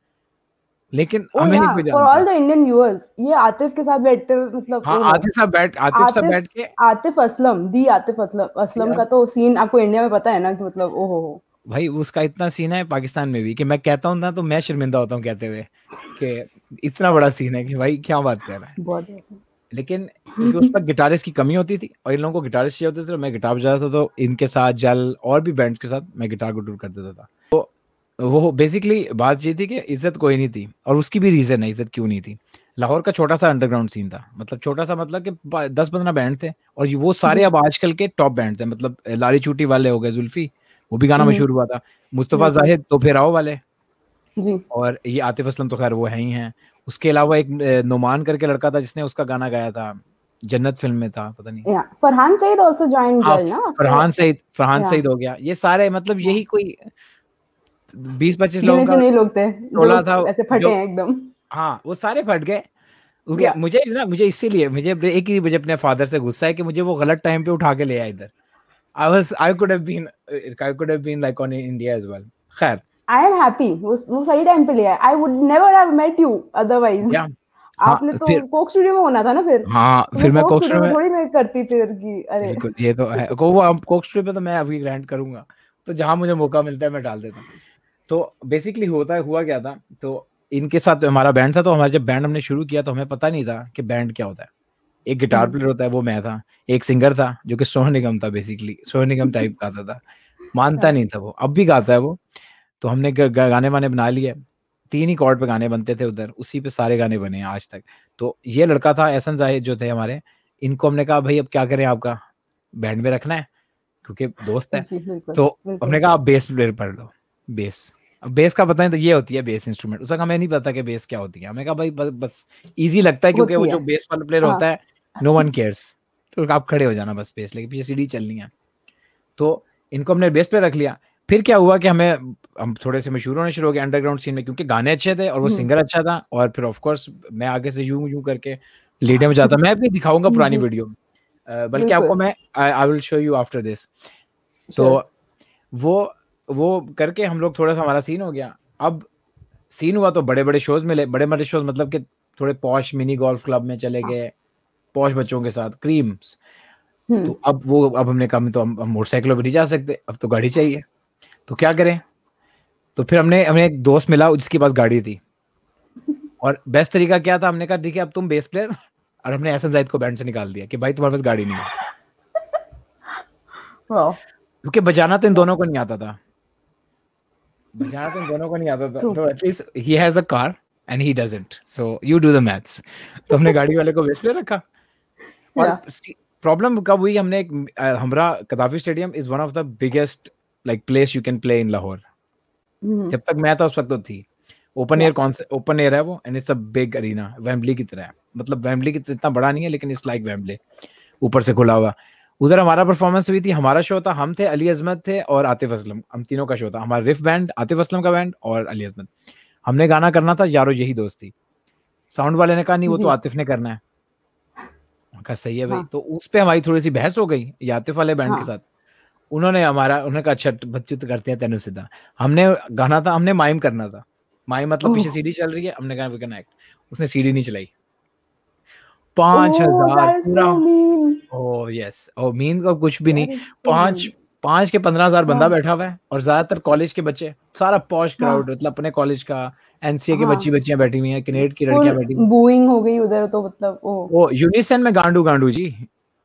लेकिन oh, हमें yeah, नहीं for all the Indian viewers ये आतिफ के साथ बैठते हुए मतलब हाँ आतिफ साहब बैठ आतिफ साहब बैठ के आतिफ असलम दी आतिफ असलम असलम का तो सीन आपको इंडिया में पता है ना कि मतलब ओहो हो। भाई उसका इतना सीन है पाकिस्तान में भी कि मैं कहता हूँ ना तो मैं शर्मिंदा होता हूँ कहते हुए कि इतना बड़ा सीन है कि भाई क्या बात कर रहा है। बहुत लेकिन क्योंकि उस पर गिटारिस्ट की कमी होती थी और इन लोगों को गिटारिस्ट चाहिए होते थे तो मैं गिटार बजाता था तो इनके साथ जल और भी बैंड्स के साथ मैं गिटार गुटूर कर देता था। तो वो बेसिकली बात ये थी कि इज़्ज़त कोई नहीं थी और उसकी भी रीजन है इज़्ज़त क्यों नहीं थी। लाहौर का छोटा सा अंडरग्राउंड सीन था मतलब छोटा सा मतलब कि दस पंद्रह बैंड थे और वो सारे अब आजकल के टॉप बैंड्स हैं मतलब लारी चूटी वाले हो गए जुल्फी वो भी गाना मशहूर हुआ था। मुस्तफ़ा जाहिद तो फिर आओ वाले। जी। और ये आतिफ असलम तो खैर वो है ही हैं। उसके अलावा एक नुमान करके लड़का था जिसने उसका गाना गाया था जन्नत फ़िल्म में था पता नहीं। Yeah. Farhan Saeed also joined हाँ, ना? फरहान सईद फरहान सईद हो गया। ये सारे मतलब यही कोई बीस पच्चीस लोगों का लोग थे टोला था, ऐसे फटे हैं एकदम। हाँ वो सारे फट गए। क्योंकि Yeah. मुझे ना मुझे इसीलिए मुझे एक ही मुझे अपने फादर से गुस्सा है कि मुझे वो गलत टाइम पे उठा के ले आया इधर। I was I could have been I could have been like on India as well खैर आई एम हैप्पी वो वो सही टाइम पे लिया I would never have met you otherwise हाँ, आपने तो कोक स्टूडियो में होना था ना फिर? हाँ तो फिर मैं कोक स्टूडियो में थोड़ी मैं करती फिर कि अरे। ये तो है। को वो कोक स्टूडियो पे तो मैं अभी ग्रांट करूँगा। तो जहाँ मुझे मौका मिलता है मैं डाल देता हूँ। तो बेसिकली होता है हुआ क्या था? तो इनके साथ हमारा बैंड था तो हमारा जब बैंड हमने शुरू किया तो हमें पता नहीं था कि बैंड क्या होता है। एक गिटार हम्म। प्लेयर होता है वो मैं था। एक सिंगर था जो कि सोहन निगम था बेसिकली सोहन निगम टाइप गाता था। मानता हाँ। नहीं था वो। अब भी गाता है वो। तो हमने गाने वाने बना लिए। तीन ही कॉर्ड पे गाने बनते थे उधर उसी पे सारे गाने बने हैं आज तक। तो ये लड़का था एहसन जाहिद जो थे हमारे इनको हमने कहा भाई अब क्या करें आपका? बैंड में रखना है क्योंकि दोस्त है। बिल्कुल तो बिल्कुल। हमने कहा आप बेस प्लेयर पढ़ लो बेस अब बेस का पता नहीं तो ये होती है बेस इंस्ट्रूमेंट उसका हमें नहीं पता कि बेस क्या होती है। हमने कहा भाई बस बस इजी लगता है क्योंकि वो जो बेस वाला प्लेयर हाँ। होता है नो वन केयर्स तो आप खड़े हो जाना बस बेस लेके पीछे सीढ़ी चलनी है। तो इनको हमने बेस पे रख लिया। फिर क्या हुआ कि हमें हम थोड़े से मशहूर होने शुरू हो गए अंडरग्राउंड सीन में क्योंकि गाने अच्छे थे और वो हम्म। सिंगर अच्छा था और फिर ऑफ़ कोर्स मैं आगे से यूँ यूँ करके लीडर में जाता। मैं भी दिखाऊँगा (laughs) पुरानी। वीडियो बल्कि आपको मैं I will show you after this तो वो वो करके हम लोग थोड़ा सा हमारा सीन हो गया। अब सीन हुआ तो बड़े बड़े शोज़ मिले। बड़े बड़े शोज़ मतलब कि थोड़े पॉश मिनी गोल्फ क्लब में चले गए। पॉश बच्चों के साथ क्रीम्स हम्म, तो अब वो अब हमने कहा तो हम, हम मोटरसाइकिलों पर नहीं जा सकते। अब तो गाड़ी चाहिए। तो क्या करें? तो फिर हमने हमें एक दोस्त मिला जिसके पास गाड़ी थी। और बेस्ट तरीका क्या था? हमने कहा ठीक है अब तुम बेस प्लेयर (laughs) और हमने एहसन जाहिद को बैंड से निकाल दिया कि भाई तुम्हारे पास गाड़ी नहीं है। क्योंकि बजाना तो इन दोनों को नहीं आता था। बजाना तो इन दोनों को नहीं आता था। तो at least he has a car and he doesn't so you do the maths तो हमने गाड़ी वाले को बेस प्लेयर रखा। और प्रॉब्लम कब हुई? हमने एक हमरा Gaddafi stadium is one of the biggest like place you can play in Lahore जब तक मैं था उस वक्त तो थी। ओपन एयर कौन ओपन एयर है वो and it's a big arena Wembley की तरह है। मतलब वेम्बली की इतना बड़ा नहीं है लेकिन इट्स लाइक वेम्बले ऊपर से खुला हुआ। उधर हमारा परफॉर्मेंस हुई थी हमारा शो था हम थे अली अजमत थे और आतिफ असलम। हम तीनों का शो था। हमारा रिफ बैंड आतिफ असलम का बैंड और अली अजमत। हमने गाना करना था यारो यही दोस्ती साउंड वाले ने कहा नहीं वो तो आतिफ ने करना है। कहा सही है भाई। हाँ। तो उस पर हमारी थोड़ी सी बहस हो गई आतिफ वाले बैंड हाँ। के। साथ। उन्होंने हमारा उन्होंने कहा अच्छा बच्चे तो करते हैं तेनु सीधा हमने गाना था हमने माइम करना था। माइम मतलब पीछे सीडी चल रही है हमने कहा वी कैन एक्ट उसने सीडी नहीं चलाई। पाँच हज़ार. ओ यस ओ मीन का कुछ भी नहीं। पाँच पाँच के पंद्रह हज़ार बंदा हाँ। बैठा हुआ है और ज़्यादातर कॉलेज के बच्चे सारा पॉश हाँ। क्राउड मतलब अपने कॉलेज का एनसीए के हाँ। बच्ची बच्चियाँ बैठी हुई हैं कनेड की लड़कियाँ बैठी हुई booing हो गई उधर तो मतलब ओ ओ यूनिसन में गांडू गांडू जी।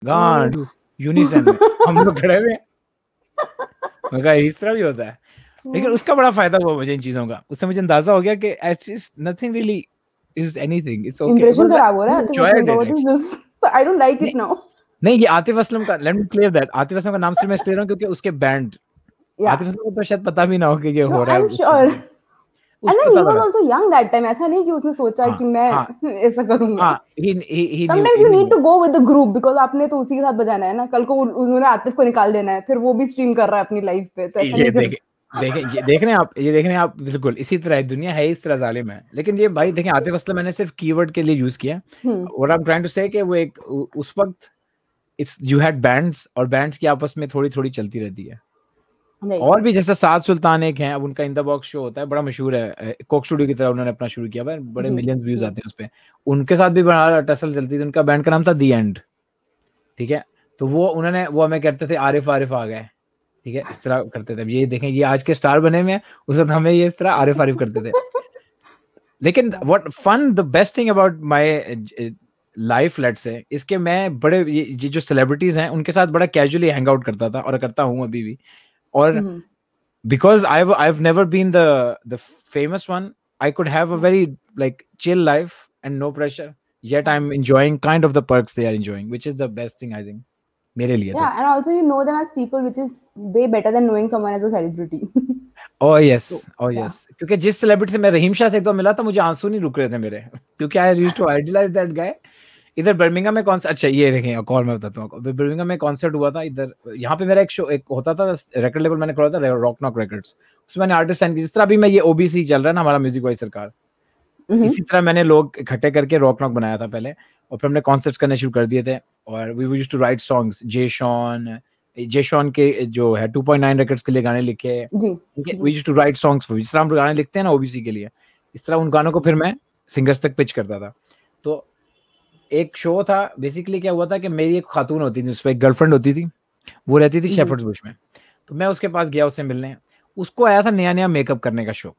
गांडू यूनिसन में। हम लोग खड़े हुए हैं। मैं कहा इस तरह भी होता है। लेकिन उसका बड़ा फ़ायदा हुआ मुझे इन चीज़ों का। उससे मुझे अंदाज़ा हो गया कि at least nothing really is anything it's okay impression खराब हो रहा है I don't like it now नहीं ये आतिफ असलम का let me clear that Atif Aslam का नाम सिर्फ़ मैं इसलिए रहा हूँ क्योंकि उसके बैंड आतिफ असलम को तो शायद पता भी ना हो कि ये हो रहा है I'm उसके sure band। And then he was also young that time ऐसा नहीं कि उसने सोचा हाँ, कि मैं हाँ। (laughs) ऐसा करूँगा हाँ he he he sometimes you need to go with the group because आपने तो उसी के साथ बजाना है ना। कल को उन्होंने आतिफ को निकाल देना है फिर वो भी स्ट्रीम कर रहा है अपनी लाइफ पे तो ये देखें देखें ये देख रहे हैं आप ये देख रहे हैं आप बिल्कुल इसी तरह दुनिया है इस तरह जालिम है। लेकिन ये भाई देखें आतिफ असलम मैंने सिर्फ़ कीवर्ड के लिए यूज़ किया और आई एम ट्राइंग टू से कि वो एक उस वक्त इट्स यू हैड बैंड्स और बैंड्स की आपस में थोड़ी थोड़ी चलती रहती है. और भी जैसे सात सुल्तान एक हैं अब उनका इन द बॉक्स शो होता है बड़ा मशहूर है कोक स्टूडियो की तरह उन्होंने अपना शुरू किया हुआ है बड़े मिलियंस व्यूज़ आते हैं उस पे। उनके साथ भी बड़ा टसल चलती थी उनका बैंड का नाम था दी एंड ठीक है? तो वो उन्होंने वो हमें कहते थे आरिफ आरिफ आ गए ठीक है? इस तरह करते थे। ये देखें ये आज के स्टार बने हुए हैं उस वक्त हमें ये इस तरह आरिफ आरिफ करते थे। (laughs) लेकिन what fun the best thing about my life late से इसके मैं बड़े ये जो सेलिब्रिटीज हैं उनके साथ बड़ा कैजुअली हैंग आउट करता था और करता हूँ अभी भी। और हम्म, because I've I've never been the the famous one. I could have a very like chill life and no pressure. Yet I'm enjoying kind of the perks they are enjoying, which is the best thing I think. मेरे लिए तो yeah and also you know them as people which is way better than knowing someone as a celebrity (laughs) oh yes oh yeah. yes क्योंकि जिस celebrity से मैं रहीम शाह से एक दो मिला था मुझे आंसू नहीं रुक रहे (laughs) थे मेरे क्योंकि I used to idealise that guy इधर बर्मिंगम में कौन सा अच्छा ये देखें एक और मैं बताता हूँ बर्मिंगम में कॉन्सर्ट हुआ था इधर यहाँ पे मेरा एक शो एक होता था रेकॉर्ड लेवल मैंने खोला था रॉक नॉक रिकॉर्ड्स उसमें मैंने आर्टिस्ट साइन जिस तरह भी मैं ये ओबीसी चल रहा है ना हमारा म्यूज़िक वाइज सरकार Mhm. इसी तरह मैंने लोग इकट्ठे करके रॉक नॉक बनाया था पहले और फिर हमने कॉन्सर्ट्स करने शुरू कर दिए थे और we used to write songs J Shawn J Shawn के जो है 2.9 रिकॉर्ड्स के लिए गाने लिखे we used to write songs जिस तरह हम गाने लिखते हैं ना ओबीसी के लिए इस तरह उन गानों को फिर मैं सिंगर्स तक पिच करता था। तो एक शो था बेसिकली क्या हुआ था कि मेरी एक खातून होती थी उस पर एक गर्लफ्रेंड होती थी वो रहती थी जी। शेफर्ड्स बुश में। तो मैं उसके पास गया उससे मिलने। उसको आया था नया नया मेकअप करने का शौक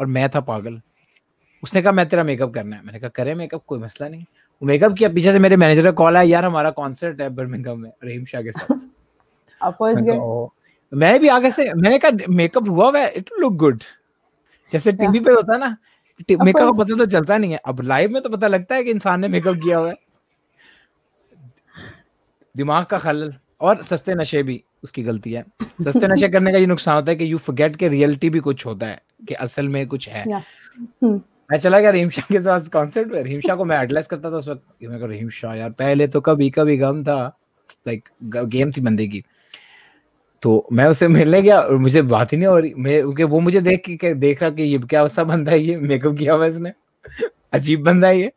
और मैं था पागल। उसने कहा मैं तेरा मेकअप करना है। मैंने कहा करे मेकअप कोई मसला नहीं। वो मेकअप किया पीछे से मेरे मैनेजर का कॉल आया यार हमारा कॉन्सर्ट है बर्मिंगम में रहीम शाह के साथ। (laughs) मैं भी आगे से मैंने कहा मेकअप हुआ हुआ है इट लुक गुड जैसे टीवी पे होता है ना मेकअप का पता तो चलता नहीं है। अब लाइव में तो पता लगता है कि इंसान ने मेकअप किया हुआ है। दिमाग का खलल। और सस्ते नशे भी उसकी गलती है। सस्ते नशे (laughs) करने का ये नुकसान होता है कि यू फॉरगेट के रियलिटी भी कुछ होता है कि असल में कुछ है। Hmm. मैं चला गया रहीम शाह के साथ कॉन्सर्ट में रहीम शाह को मैं एडलाइज करता था उस वक्त। मैं रहीम शाह यार पहले तो कभी कभी गम था। लाइक गेम थी बंदे की। तो मैं उसे मिलने गया और मुझे बात ही नहीं रही। मैं वो मुझे देख के देख रहा कि ये क्या सा बंदा है ये मेकअप किया हुआ इसने। (laughs) अजीब बंदा है ये।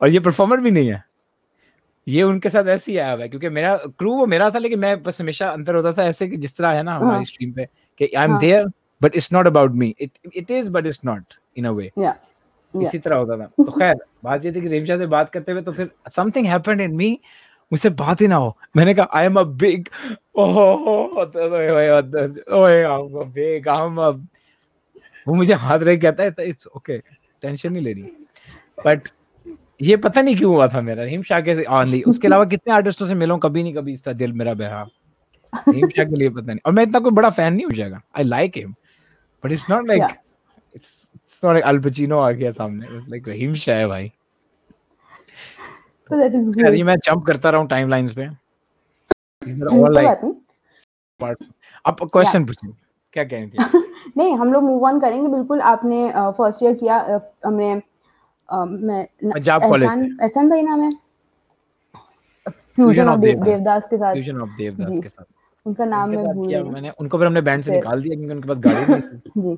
और ये परफॉर्मर भी नहीं है। ये उनके साथ ऐसे ही आया हुआ है क्योंकि मेरा क्रू वो मेरा था लेकिन मैं बस हमेशा अंतर होता था ऐसे कि जिस तरह है ना हमारी हाँ। स्ट्रीम पे कि I am. There but it's not about me it it is but it's not in a way. इसी तरह होता था। तो खैर बात ये थी कि रेमशा से बात करते हुए तो फिर समथिंग हैपेंड इन मी मुझसे बात ही ना हो। मैंने कहा I am a big big वो मुझे हाथ रख कहता है इट्स ओके टेंशन नहीं लेनी बट ये पता नहीं क्यों हुआ था मेरा रहीम शाह के आंधी उसके अलावा कितने आर्टिस्टों से मिलूं कभी नहीं कभी इस तरह दिल मेरा बहरा। रहीम शाह के लिए पता नहीं। और मैं इतना कोई बड़ा फ़ैन नहीं हो जाएगा I like him but it's not like it's not like Al Pacino आ गया सामने। लाइक रहीम शाह है भाई। That is यार good मैं जंप करता रहा हूँ टाइमलाइंस पे। like बात नहीं। क्वेश्चन पूछिए क्या कह रही थी? नहीं हम लोग मूव ऑन करेंगे बिल्कुल आपने फ़र्स्ट ईयर किया हमने मैं पंजाब कॉलेज एहसान भाई नाम है? फ्यूजन ऑफ़ देवदास के साथ। फ्यूजन ऑफ़ देवदास के साथ। उनका नाम मैं भूल हूँ। मैंने। उनको फिर हमने बैंड से निकाल दिया क्योंकि उनके पास गाड़ी नहीं थी। (laughs) जी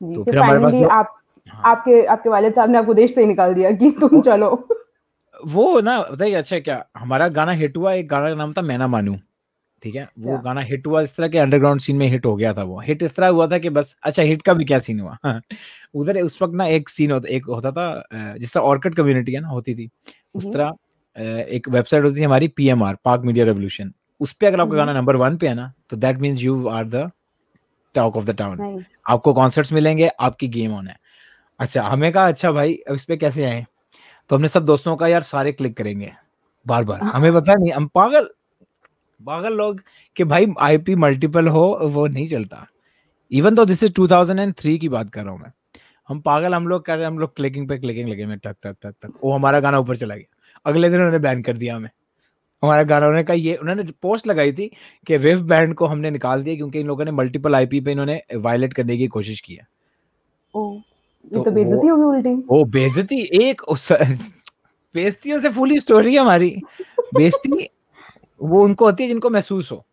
जी। तो फिर हमारे पास आप आपके आपके वालिद साहब ने आपको देश से ही निकाल दिया कि तुम चलो। वो ना बताइए अच्छा क्या हमारा गाना हिट हुआ एक गाना का नाम था मैना मानू ठीक है? वो अच्छा। गाना हिट हुआ इस तरह के अंडरग्राउंड सीन में हिट हो गया था वो। हिट इस तरह हुआ था कि बस अच्छा हिट का भी क्या सीन हुआ? उधर उस वक्त ना एक सीन होता एक होता था जिस तरह ऑर्किड कम्युनिटी है ना होती थी उस तरह एक वेबसाइट होती थी हमारी पीएमआर पाक मीडिया रेवोल्यूशन उस पे अगर आपका गाना नंबर वन पे है ना तो that means you are the talk of the town आपको कॉन्सर्ट्स मिलेंगे आपकी गेम ऑन है। अच्छा हमें कहा अच्छा भाई अब इस पे कैसे आए? तो हमने सब दोस्तों का यार सारे क्लिक करेंगे, बार बार। हमें पता नहीं, हम पागल पागल लोग कि भाई आईपी मल्टीपल हो, वो नहीं चलता। इवन तो दिस इज़ 2003 की बात कर रहा हूँ मैं, हम पागल, हम लोग कर रहे हम लोग क्लिकिंग पे क्लिकिंग लगे में टक टक टक टक। वो हमारा गाना ऊपर चला गया। अगले दिन उन्होंने बैन कर दिया हमें। हमारा गाना, उन्होंने कहा ये, उन्होंने पोस्ट लगाई थी कि रिफ बैंड को हमने निकाल दिया क्योंकि इन लोगों ने मल्टीपल आईपी पे इन्होंने वायलेट करने की कोशिश की है। ये तो तो बेइज्जती होगी उल्टी। वो बेइज्जती एक उस (laughs) बेइज्जतियों से फुली स्टोरी है हमारी। बेइज्जती वो उनको होती है जिनको महसूस हो।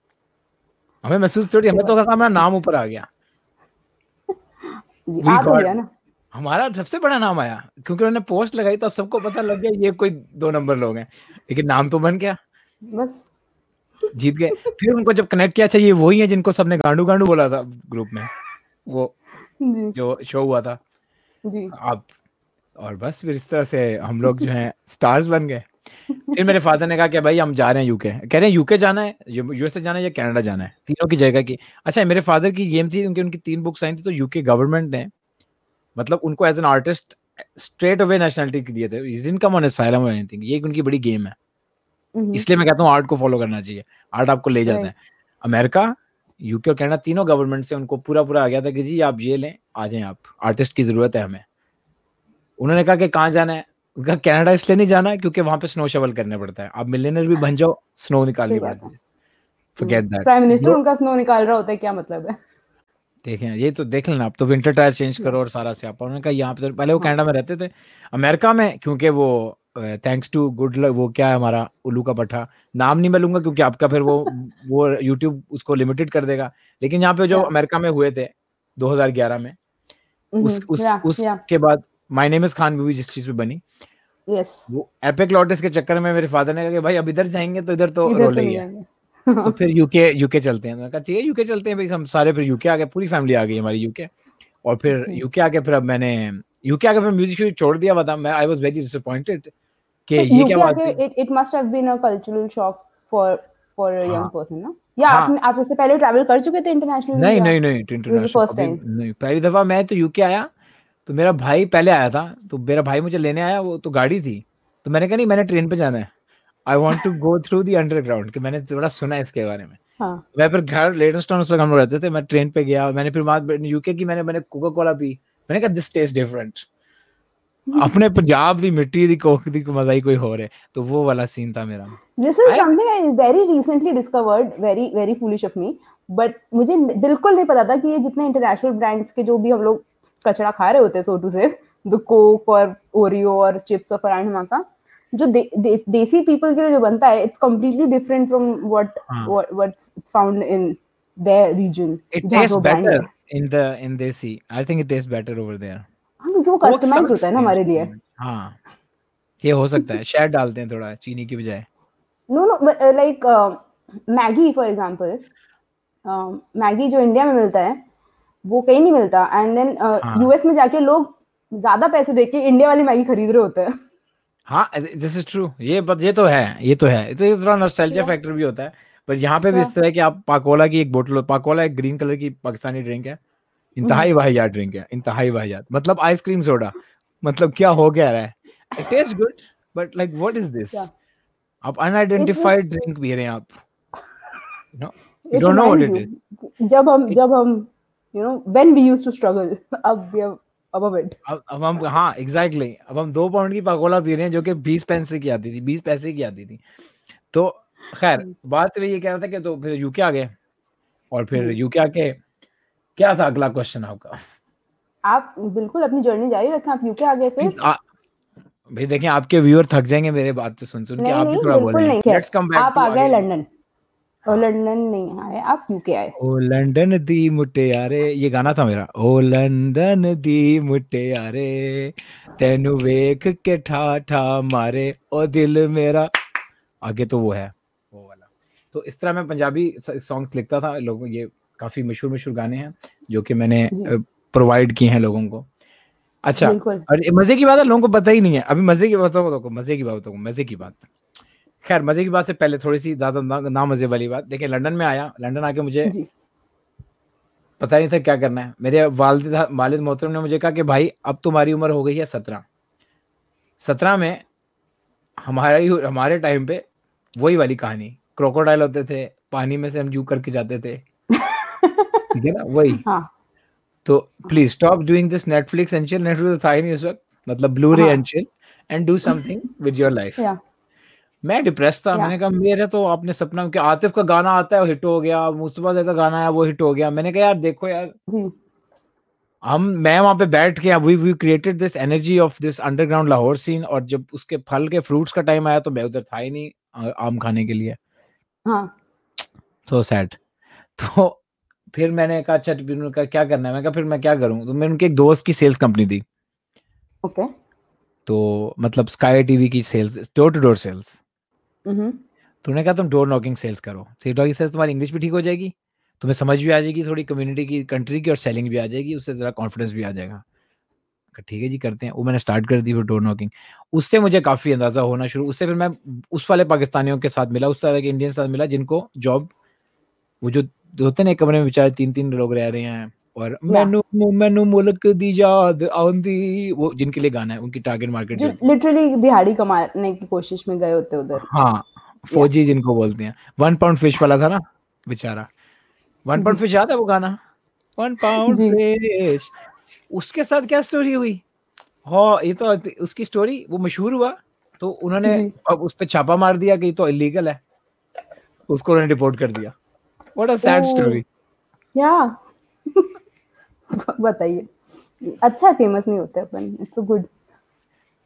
हमें महसूस थोड़ी हमें तो लगा हमारा नाम ऊपर आ गया। जी आ तो गया ना। हमारा सबसे बड़ा नाम आया क्योंकि उन्होंने पोस्ट लगाई तो अब सबको पता लग गया ये कोई दो नंबर लोग हैं। लेकिन नाम तो बन गया। बस। जीत गए। फिर उनको जब कनेक्ट किया अच्छा ये वही है जिनको सबने गांडू गांडू बोला था ग्रुप में। वो (laughs) जी। जो शो हुआ था। जी। आप और बस फिर इस तरह से हम लोग जो हैं स्टार्स बन गए। फिर मेरे फादर ने कहा कि भाई हम जा रहे हैं यूके कह रहे हैं यूके जाना है यूएसए जाना है या कनाडा जाना है? तीनों की जगह की। अच्छा मेरे फादर की गेम थी उनकी उनकी तीन बुक्स आई थी तो यूके गवर्नमेंट ने मतलब उनको as an artist straight away nationality दिए थे। डिडंट कम ऑन असाइलम और एनीथिंग ये उनकी बड़ी गेम है। Mhm. इसलिए मैं कहता हूँ आर्ट को फॉलो करना चाहिए। आर्ट आपको ले जाता है। अमेरिका यूके और कनाडा तीनों गवर्नमेंट से उनको पूरा पूरा आ गया था कि जी आप ये लें आ जाएँ आप। आर्टिस्ट की ज़रूरत है हमें। उन्होंने कहा कि कहाँ जाना है? उनका कनाडा इसलिए नहीं जाना क्योंकि वहाँ पे स्नो शवल करना पड़ता है। आप मिलियनर भी बन जाओ स्नो निकालनी पड़ती है। फॉरगेट दैट प्राइम मिनिस्टर उनका स्नो निकाल रहा होता है क्या मतलब है? देखें ये तो देख लेना आप तो विंटर टायर चेंज करो और सारा से आप उन्होंने कहा यहाँ पे तो पहले वो हाँ। कनाडा में रहते थे। अमेरिका में क्योंकि वो थैंक्स टू गुड लक वो क्या है हमारा उल्लू का पट्टा नाम नहीं मैं लूँगा क्योंकि आपका फिर वो (laughs) वो यूट्यूब उसको लिमिटेड कर देगा। लेकिन यहाँ पे जो अमेरिका में हुए थे 2011 में उस Mhm. उस Yeah, yeah. बाद my name is Khan movie जिस चीज़ पे बनी यस वो एपिक लॉटस के चक्कर में मेरे फादर ने कहा कि भाई अब इधर जाएँगे तो इधर तो तो रोले ही है तो फिर यूके यूके चलते हैं मैंने कहा ठीक है यूके चलते हैं भाई हम सारे फिर यूके आ गए पूरी फैमिली आ गई हमारी यूके और फिर। यूके आके फिर अब मैंने यूके आके फिर म्यूज़िक छोड़ दिया बता मैं आई वाज वेरी डिसअपॉइंटेड कि ये क्या बात है it must have been a cultural shock for for a. Young person ना या हाँ। आप आप इससे पहले ट्रैवल कर चुके थे इंटरनेशनल नहीं नहीं नहीं इंटरनेशनल first time? नहीं पहली दफ़ा मैं तो यूके आया तो मेरा भाई पहले आया था तो मेरा भाई मुझे लेने आया वो तो गाड़ी थी तो मैंने कहा नहीं मैंने ट्रेन पे जाना है। I want to go through the underground कि मैंने थोड़ा सुना है इसके बारे में। हाँ। मैं फिर घर लेटेस्टाउन उस वक्त हम लोग रहते थे मैं ट्रेन पे गया मैंने फिर वहाँ यूके की मैंने मैंने कोका कोला पी मैंने कहा दिस टेस्ट डिफरेंट अपने पंजाब दी मिट्टी दी कोक दी मज़ा ही कोई हो रहा है। तो वो वाला सीन था मेरा। This is something I very recently discovered very very foolish of me but मुझे बिल्कुल नहीं पता था कि ये जितने इंटरनेशनल ब्रांड्स के जो भी हम लोग कचरा खा रहे होते हैं so to say the Coke और ओरियो और चिप्स और फरान का जो दे, दे, देसी पीपल के लिए जो बनता है it's completely different from what. What's found in their region it taste better in the in desi. I think it taste better over there क्योंकि वो कस्टमाइज होता है ना हमारे लिए। हाँ। ये हो सकता है शहद डालते हैं थोड़ा चीनी की बजाय। Uh, like uh, Maggi for example Maggi जो इंडिया में मिलता है वो कहीं नहीं मिलता। And then. यूएस में जाके लोग ज़्यादा पैसे देके इंडिया वाली मैगी खरीद रहे होते हैं। हाँ दिस इज़ ट्रू ये बट ये तो है ये तो है। तो ये थोड़ा नॉस्टैल्जिया फैक्टर भी होता है। पर यहाँ पे भी इस तरह की आप पाकोला की एक बोतल पाकोला एक ग्रीन कलर की पाकिस्तानी ड्रिंक है। इंतहाई वाहियात ड्रिंक है इंतहाई वाहियात। मतलब आइसक्रीम सोडा मतलब क्या हो क्या रहा है? It taste good but like what is this आप अनआइडेंटिफाइड ड्रिंक पी रहे हैं आप। No you don't know what it is जब हम जब हम you know when we used to struggle अब वी it. अब अब हम हाँ एग्जैक्टली exactly, अब हम दो पाउंड की पाकोला पी रहे हैं जो कि बीस पैसे की आती थी बीस पैसे की आती थी। तो खैर बात में ये कह रहा था कि तो फिर यूके आ गए। और फिर यूके आके क्या था अगला क्वेश्चन आपका? आप बिल्कुल अपनी जर्नी जारी रखें आप यूके आ गए फिर। भाई देखें आपके व्यूअर थक जाएँगे मेरे बात से सुन सुन के आप भी थोड़ा बिल्कुल बोलें नहीं लेट्स कम बैक आप आ गए लंदन और लंदन नहीं आए आप यूके आए। ओ लंदन दी मुटियारे ये गाना था मेरा। ओ लंदन दी मुटियारे तेनु वेख के ठा ठा मारे ओ दिल मेरा। आगे तो वो है वो वाला। तो इस तरह मैं पंजाबी सॉन्ग्स लिखता था लोगों ये काफ़ी मशहूर मशहूर गाने हैं जो कि मैंने प्रोवाइड किए हैं लोगों को। अच्छा और मज़े की बात है लोगों को पता ही नहीं है। अभी मज़े की बात बताओ मज़े की बात बताओ मज़े की बात। खैर मज़े की बात से पहले थोड़ी सी ज़्यादा ना, ना मज़े वाली बात। देखिए लंदन में आया लंदन आके मुझे पता नहीं था क्या करना है। मेरे वालिद वालिद मोहतरम ने मुझे कहा कि भाई अब तुम्हारी उम्र हो गई है सत्रह। सत्रह में हमारा ही हमारे टाइम पे वही वाली कहानी। क्रोकोडाइल होते थे पानी में से हम जू करके जाते थे। ठीक है ना वही। हाँ। तो please stop doing this Netflix and chill Netflix था ही नहीं उस वक्त मतलब blu ray. And chill and do something with your life मैं डिप्रेस था मैंने कहा मेरे तो आपने सपना कि आतिफ का गाना आता है वो हिट हो गया मुस्तफ़ा जैसा गाना है वो हिट हो गया। मैंने कहा यार देखो यार। हम मैं वहाँ पे बैठ के we we created this energy of this underground Lahore scene और जब उसके फल के फ्रूट्स का टाइम आया तो मैं उधर था ही नहीं आम खाने के लिए। हाँ। सो सैड तो फिर मैंने कहा अच्छा फिर उन्होंने कहा क्या करना है? मैं कहा फिर मैं क्या करूँ? तो मैंने उनके एक दोस्त की सेल्स कंपनी दी ओके। तो मतलब स्काई टीवी की sales door to door sales तो उन्होंने कहा तुम डोर नॉकिंग सेल्स करो। सी डॉगिंग सेल्स तुम्हारी इंग्लिश भी ठीक हो जाएगी तुम्हें समझ भी आ जाएगी थोड़ी कम्युनिटी की कंट्री की और सेलिंग भी आ जाएगी उससे ज़रा कॉन्फिडेंस भी आ जाएगा। ठीक है जी करते हैं। वो मैंने स्टार्ट कर दी फिर डोर नॉकिंग उससे मुझे काफ़ी अंदाज़ा होना शुरू उससे फिर मैं उस वाले पाकिस्तानियों के साथ मिला उस तरह के इंडियन साथ मिला जिनको जॉब वो जो होते ना कमरे में बेचारे तीन तीन लोग रह रहे हैं और मैनू मैनू मुल्क दी याद आंदी वो जिनके लिए गाना है उनकी टारगेट मार्केट जो लिटरली दिहाड़ी कमाने की कोशिश में गए होते उधर। हाँ फौजी जिनको बोलते हैं। वन पाउंड फ़िश वाला था ना बेचारा। वन पाउंड फ़िश याद है वो गाना? वन पाउंड फ़िश उसके साथ क्या स्टोरी हुई? हाँ ये तो उसकी स्टोरी वो मशहूर हुआ तो उन्होंने अब उस पर छापा मार दिया कि तो इलीगल है। उसको उन्होंने रिपोर्ट कर दिया। व्हाट अ सैड स्टोरी या। (laughs) बताइए। अच्छा फ़ेमस नहीं होते अपन। इट्स गुड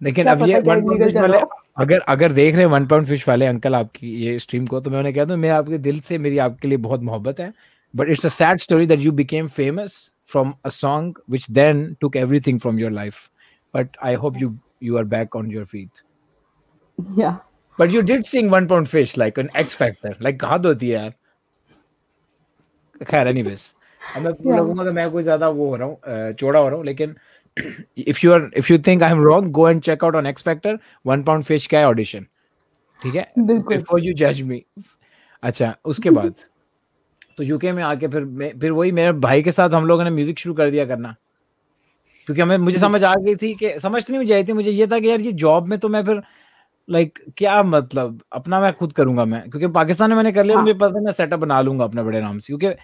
लेकिन अब ये वन पाउंड फ़िश वाले अगर अगर देख रहे हैं वन पाउंड फ़िश वाले अंकल आपकी ये स्ट्रीम को तो मैं उन्हें कहता हूँ मैं आपके दिल से मेरी आपके लिए बहुत मोहब्बत है। But it's a sad story that you became famous from a song which then took everything from your life but I hope you you are back on your feet yeah but you did sing one pound fish like an X factor like कहा होती है यार। खैर anyways अब मैं लगूँगा कि मैं कोई ज़्यादा वो हो रहा हूँ चौड़ा हो रहा हूँ लेकिन if you are if you think I am wrong go and check out on X factor one pound fish का ऑडिशन ठीक है? बिफोर यू जज मी अच्छा उसके (laughs) बाद तो यूके में आके फिर मैं फिर वही मेरे भाई के साथ हम लोगों ने म्यूज़िक शुरू कर दिया करना। क्योंकि हमें मुझे समझ आ गई थी कि समझ नहीं मुझे आई थी मुझे ये था कि यार ये जॉब में तो मैं फिर लाइक like, क्या मतलब? अपना मैं खुद करूँगा मैं। क्योंकि पाकिस्तान में मैंने कर लिया हाँ. मुझे पता है मैं सेटअप बना लूँगा अपने बड़े नाम से। क्योंकि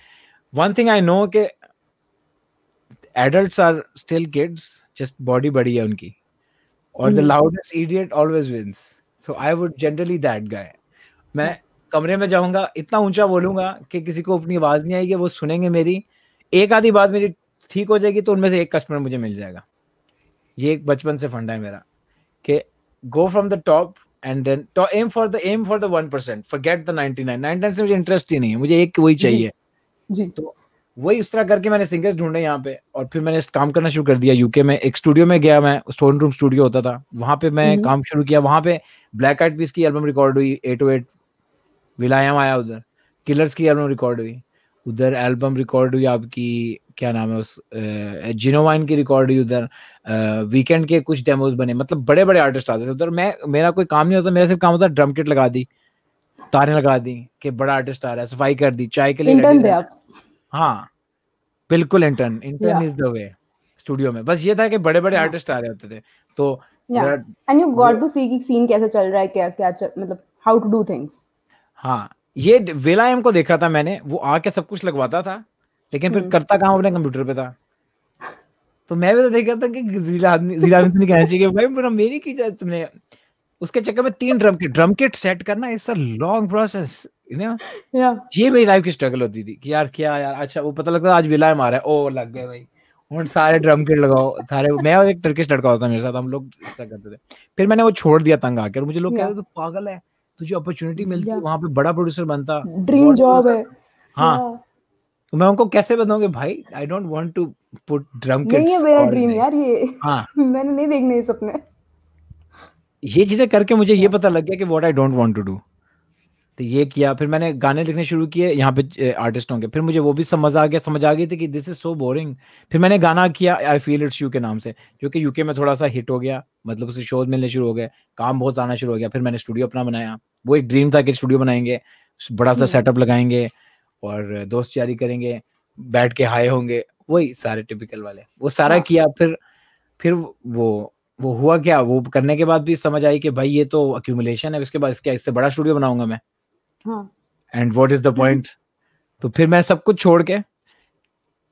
वन थिंग आई नो कि adults are still kids just body बड़ी है उनकी। और the loudest idiot always wins so I would generally that guy मैं कमरे में जाऊँगा इतना ऊँचा बोलूँगा कि किसी को अपनी आवाज़ नहीं आएगी वो सुनेंगे मेरी। एक आधी बात मेरी ठीक हो जाएगी तो उनमें से एक कस्टमर मुझे मिल जाएगा। ये एक बचपन से फंडा है मेरा कि go from the top and then aim for the aim for the one percent forget the ninety nine nine से मुझे इंटरेस्ट ही नहीं है। मुझे एक वही चाहिए। जी, जी. तो वही उस तरह करके मैंने सिंगर्स ढूंढे यहाँ पे और फिर मैंने काम करना शुरू कर दिया यूके में। एक स्टूडियो में गया मैं स्टोन रूम स्टूडियो होता था। वहाँ पे मैं काम शुरू किया। वहाँ पे ब्लैक आइट पीस की एल्बम रिकॉर्ड हुई eight o eight will i am आया उधर। किलर्स की एल्बम रिकॉर्ड हुई। उधर एल्बम रिकॉर्ड हुई आपकी क्या नाम है उस जिनोवाइन की रिकॉर्ड हुई उधर वीकेंड के कुछ डेमोज बने मतलब बड़े बड़े आर्टिस्ट आते थे उधर। मैं मेरा कोई काम नहीं होता मेरा सिर्फ़ काम होता ड्रम किट लगा दी तारे लगा दी कि बड़ा आर्टिस्ट आ रहा है सफ़ाई कर दी चाय के लिए इंटर्न थे आप? हाँ। बिल्कुल intern intern is the way studio में। बस ये था कि बड़े बड़े आर्टिस्ट आ रहे होते थे तो and you got to see कि सीन कैसे चल रहा है क्या क्या मतलब हाउ टू डू थिंग्स हाँ ये वेलायम को देखा था मैंने वो आके सब कुछ लगवाता था लेकिन फिर हम्म। करता काम अपने कंप्यूटर पे था? तो मैं भी तो देख रहा था कि जीला आदमी जीला आदमी कहना चाहिए भाई मेरा मेरी की जाए तुमने। उसके चक्कर में तीन drum kit drum kit set करना इज़ अ लॉन्ग प्रोसेस ये मेरी लाइफ की स्ट्रगल होती थी कि यार क्या यार अच्छा वो पता लगता आज विलाय मारा है ओ लग गए भाई। उन सारे ड्रम किट लगाओ सारे मैं और एक टर्किश लड़का होता मेरे साथ हम लोग ऐसा करते थे। फिर मैंने वो छोड़ दिया तंग आकर मुझे लोग कहते तो पागल है तुझे अपॉर्चुनिटी मिलती है वहाँ पे बड़ा प्रोड्यूसर बनता। ड्रीम जॉब है। हाँ। तो मैं उनको कैसे बताऊँगी भाई I don't want to put drum kits नहीं ये मेरा ड्रीम यार ये हाँ। (laughs) मैंने नहीं देखने सपने। ये चीज़ें करके मुझे ये पता लग गया कि what I don't want to do तो ये किया फिर मैंने गाने लिखने शुरू किए यहाँ पे आर्टिस्ट होंगे। फिर मुझे वो भी समझ आ गया समझ आ गई थी कि दिस इज़ सो बोरिंग फिर मैंने गाना किया आई फील इट्स यू के नाम से जो कि यूके में थोड़ा सा हिट हो गया मतलब उसे शोज़ मिलने शुरू हो गए काम बहुत आना शुरू हो गया। फिर मैंने स्टूडियो अपना बनाया। वो एक ड्रीम था कि स्टूडियो बनाएँगे बड़ा सा सेटअप हम्म। लगाएँगे और दोस्त यारी करेंगे बैठ के हाई होंगे वही सारे टिपिकल वाले। वो सारा हाँ। किया फिर फिर वो वो हुआ क्या? वो करने के बाद भी समझ आई कि भाई ये तो अक्यूमुलेशन है उसके बाद इसके इससे बड़ा स्टूडियो बनाऊँगा मैं। And what is the point तो फिर मैं सब कुछ छोड़ के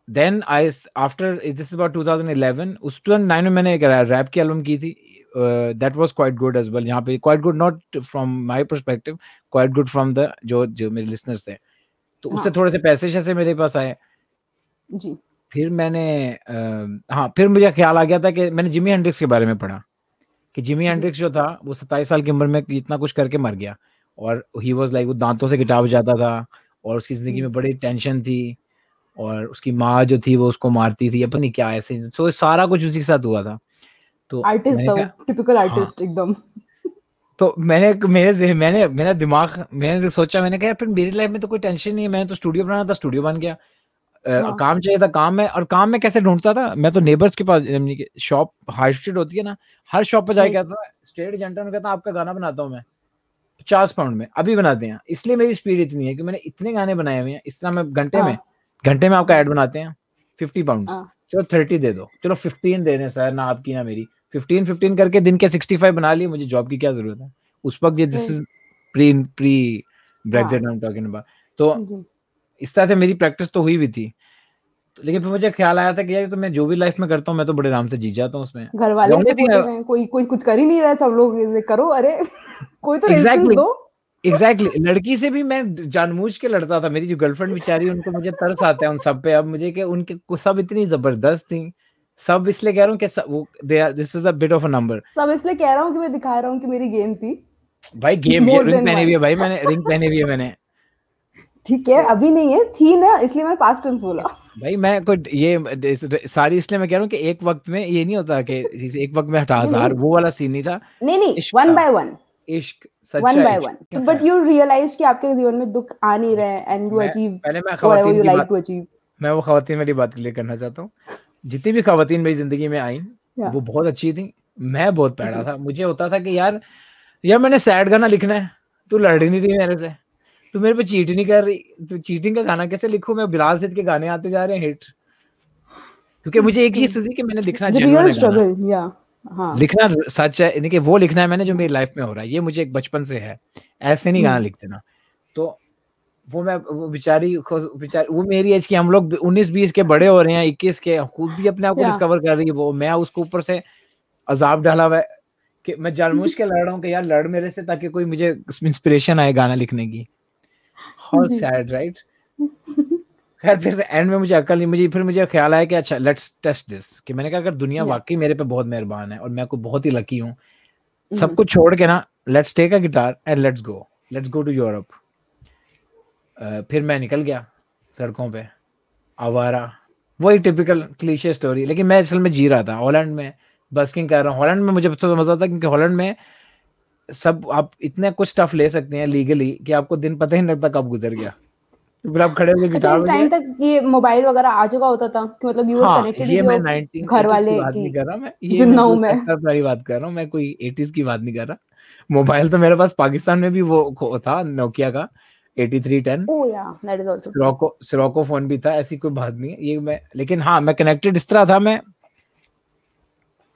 then I after this about 2011 उस 2009 में मैंने एक रैप की एल्बम की थी that was quite good as well यहाँ पे quite good not from my perspective quite good from the जो जो मेरे लिसनर्स थे। तो उससे हाँ. थोड़े से पैसे शैसे मेरे पास आए। जी। फिर मैंने आ, हाँ फिर मुझे ख्याल आ गया था कि मैंने जिमी हेंड्रिक्स के बारे में पढ़ा कि जिमी हेंड्रिक्स जो था वो सत्ताईस साल की उम्र में इतना कुछ करके मर गया। और ही वॉज़ लाइक वो दांतों से गिटार बजाता था और उसकी ज़िंदगी में बड़ी टेंशन थी और उसकी माँ जो थी वो उसको मारती थी अपनी क्या ऐसे सो सारा कुछ उसी के साथ हुआ था। तो आर्टिस्ट टिपिकल आर्टिस्ट एकदम। तो मैंने मेरे मैंने मेरा दिमाग मैंने सोचा मैंने कहा फिर मेरी लाइफ में तो कोई टेंशन नहीं है मैंने तो स्टूडियो बनाना था स्टूडियो बन गया। हाँ. काम चाहिए था काम में और काम में कैसे ढूंढता था? मैं तो नेबर्स के पास शॉप हाई स्ट्रीट होती है ना हर शॉप पर जाके कहता था स्टेट एजेंट कहता आपका गाना बनाता हूँ मैं। पचास पाउंड में। अभी बनाते हैं। इसलिए मेरी स्पीड इतनी है कि मैंने इतने गाने बनाए हुए हैं। इस तरह मैं घंटे हाँ. में घंटे में आपका एड बनाते हैं फिफ्टी पाउंड हाँ। चलो थर्टी दे दो। चलो फिफ्टीन दे दें सर ना आपकी ना मेरी। फिफ्टीन फिफ्टीन करके दिन के सिक्सटी फाइव बना लिए मुझे जॉब की क्या ज़रूरत है? उस वक्त ये this. Is pre pre Brexit I am talking about तो इस तरह से मेरी प्रैक्टिस तो हुई भी थी। लेकिन फिर मुझे ख्याल आया था कि यार तो मैं जो भी लाइफ में करता हूँ मैं तो बड़े आराम से जी जाता हूँ उसमें। घर वाले हैं कोई कोई कुछ कर ही नहीं रहा है सब लोग करो अरे (laughs) कोई तो Exactly. दो। Exactly exactly. लड़की से भी मैं जानबूझ के लड़ता था मेरी जो गर्लफ्रेंड बेचारी उनको मुझे तरस आता है उन सब पे। अब मुझे कि उनके सब इतनी ज़बरदस्त थी। सब इसलिए कह रहा हूँ कि सब- वो this is a bit of a number सब इसलिए कह रहा हूँ कि मैं दिखा रहा हूँ कि मेरी गेम थी। भाई गेम रिंग पहने. हुई है भाई मैंने रिंग पहने हुई है मैंने। ठीक है अभी नहीं है थी ना इसलिए मैं पास्ट टेंस बोला। भाई मैं कोई ये सारी इसलिए मैं कह रहा हूँ कि एक वक्त में ये नहीं होता कि (laughs) एक वक्त में हटा हज़ार वो वाला सीन नहीं था। नहीं नहीं वन बाय वन इश्क one by one but you realize कि आपके जीवन में दुख आ नहीं रहे एंड यू अचीव पहले मैं खवातीन की बात to मैं वो खवातीन वाली बात क्लियर करना चाहता हूँ। (laughs) जितनी भी खवातीन मेरी ज़िंदगी में आई वो बहुत अच्छी थी। मैं बहुत पैड़ा था। मुझे होता था कि यार यार मैंने सैड गाना लिखना है तू लड़ ही नहीं रही मेरे से। तू मेरे पे चीट नहीं कर रही। तू चीटिंग का गाना कैसे लिखूं? मैं बिलाल सिद्ध के गाने आते जा रहे हैं हिट क्योंकि मुझे एक चीज़ थी कि मैंने लिखना रियल स्ट्रगल या हाँ लिखना सच है यानी कि वो लिखना है मैंने जो मेरी लाइफ में हो रहा है। ये मुझे एक बचपन से है। ऐसे नहीं गाना हम्म। लिखते ना तो वो मैं वो बेचारी बेचारी वो मेरी एज की हम लोग उन्नीस बीस के बड़े हो रहे हैं इक्कीस के खुद भी अपने आप को डिस्कवर कर रही है वो। मैं उसको ऊपर से अजाब डाला हुआ है कि मैं जानबूझ के लड़ रहा हूँ कि यार लड़ मेरे से ताकि कोई मुझे इंस्पिरेशन आए गाना लिखने की। How sad right? खैर फिर एंड में मुझे अकल नहीं मुझे फिर मुझे ख्याल आया कि अच्छा लेट्स टेस्ट दिस कि मैंने कहा अगर दुनिया वाकई मेरे पे बहुत मेहरबान है और मैं को बहुत ही लकी हूँ हम्म। सब कुछ छोड़ के ना let's take a guitar and let's go let's go to Europe फिर मैं निकल गया सड़कों पे आवारा। वही टिपिकल क्लीशे स्टोरी लेकिन मैं असल में जी रहा था हॉलैंड में बस्किंग कर रहा हूँ। हॉलैंड में मुझे सबसे मज़ा आता क्योंकि हॉलैंड में सब आप इतने कुछ स्टफ़ ले सकते हैं लीगली कि आपको दिन पता ही नहीं लगता कब गुजर गया। तो फिर आप खड़े होकर अच्छा इस टाइम तक ये मोबाइल वगैरह आ चुका होता था कि मतलब यू हाँ कनेक्टेड ये मैं 19 घर वाले की बात नहीं कर रहा मैं ये मैं हूँ मैं। वाली बात कर रहा हूँ मैं कोई 80s की बात नहीं कर रहा। मोबाइल तो मेरे पास पाकिस्तान में भी वो था नोकिया का 8310 ओह yeah that is also Sirocco Sirocco phone भी था ऐसी कोई बात नहीं है। ये मैं लेकिन हाँ मैं कनेक्टेड इस तरह था मैं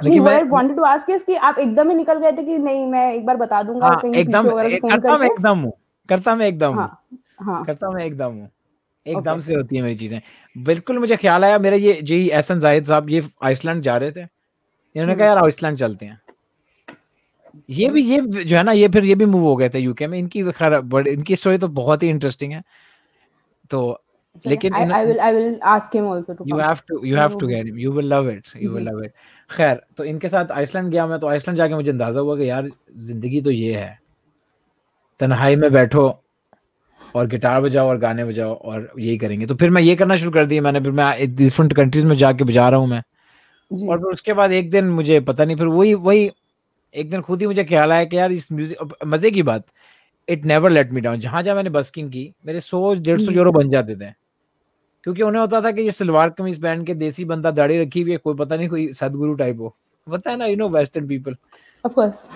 लेकिन मैं वांटेड टू आस्क कि आप एकदम ही निकल गए थे कि नहीं मैं एक बार बता दूँगा हाँ कहीं एकदम एक- करता मैं एकदम हूँ करता मैं एकदम हूँ। हाँ हाँ। करता मैं एकदम हूँ। एकदम Okay. से होती है मेरी चीज़ें। बिल्कुल मुझे ख्याल आया मेरा ये जी एहसन जाहिद साहब ये आइसलैंड जा रहे थे। इन्होंने कहा यार आइसलैंड चलते हैं। ये भी ये जो है ना ये फिर ये भी मूव हो गए थे यूके में। इनकी खैर इनकी स्टोरी तो बहुत ही इंटरेस्टिंग है। तो लेकिन I I will I will ask him also to you have to you have to get him you will love it you will ji. Love it खैर तो इनके साथ आइसलैंड गया मैं तो आइसलैंड जाके मुझे अंदाज़ा हुआ कि यार ज़िंदगी तो ये है। तन्हाई में बैठो और गिटार बजाओ और गाने बजाओ और यही करेंगे। तो फिर मैं ये करना शुरू कर दिया मैंने फिर मैं डिफरेंट कंट्रीज़ में जाके बजा रहा हूँ मैं। और फिर उसके बाद एक दिन मुझे पता नहीं फिर वही वही एक दिन खुद ही मुझे ख्याल आया कि यार इस म्यूज़िक मज़े की बात it never let me down जहाँ जहाँ मैंने बस्किंग की मेरे सौ डेढ़ सौ हम्म। यूरो बन जाते थे। क्योंकि उन्हें होता था कि ये सलवार कमीज पहन के देसी बंदा दाढ़ी रखी हुई है कोई पता नहीं कोई सदगुरु टाइप हो। पता है ना you know western people of course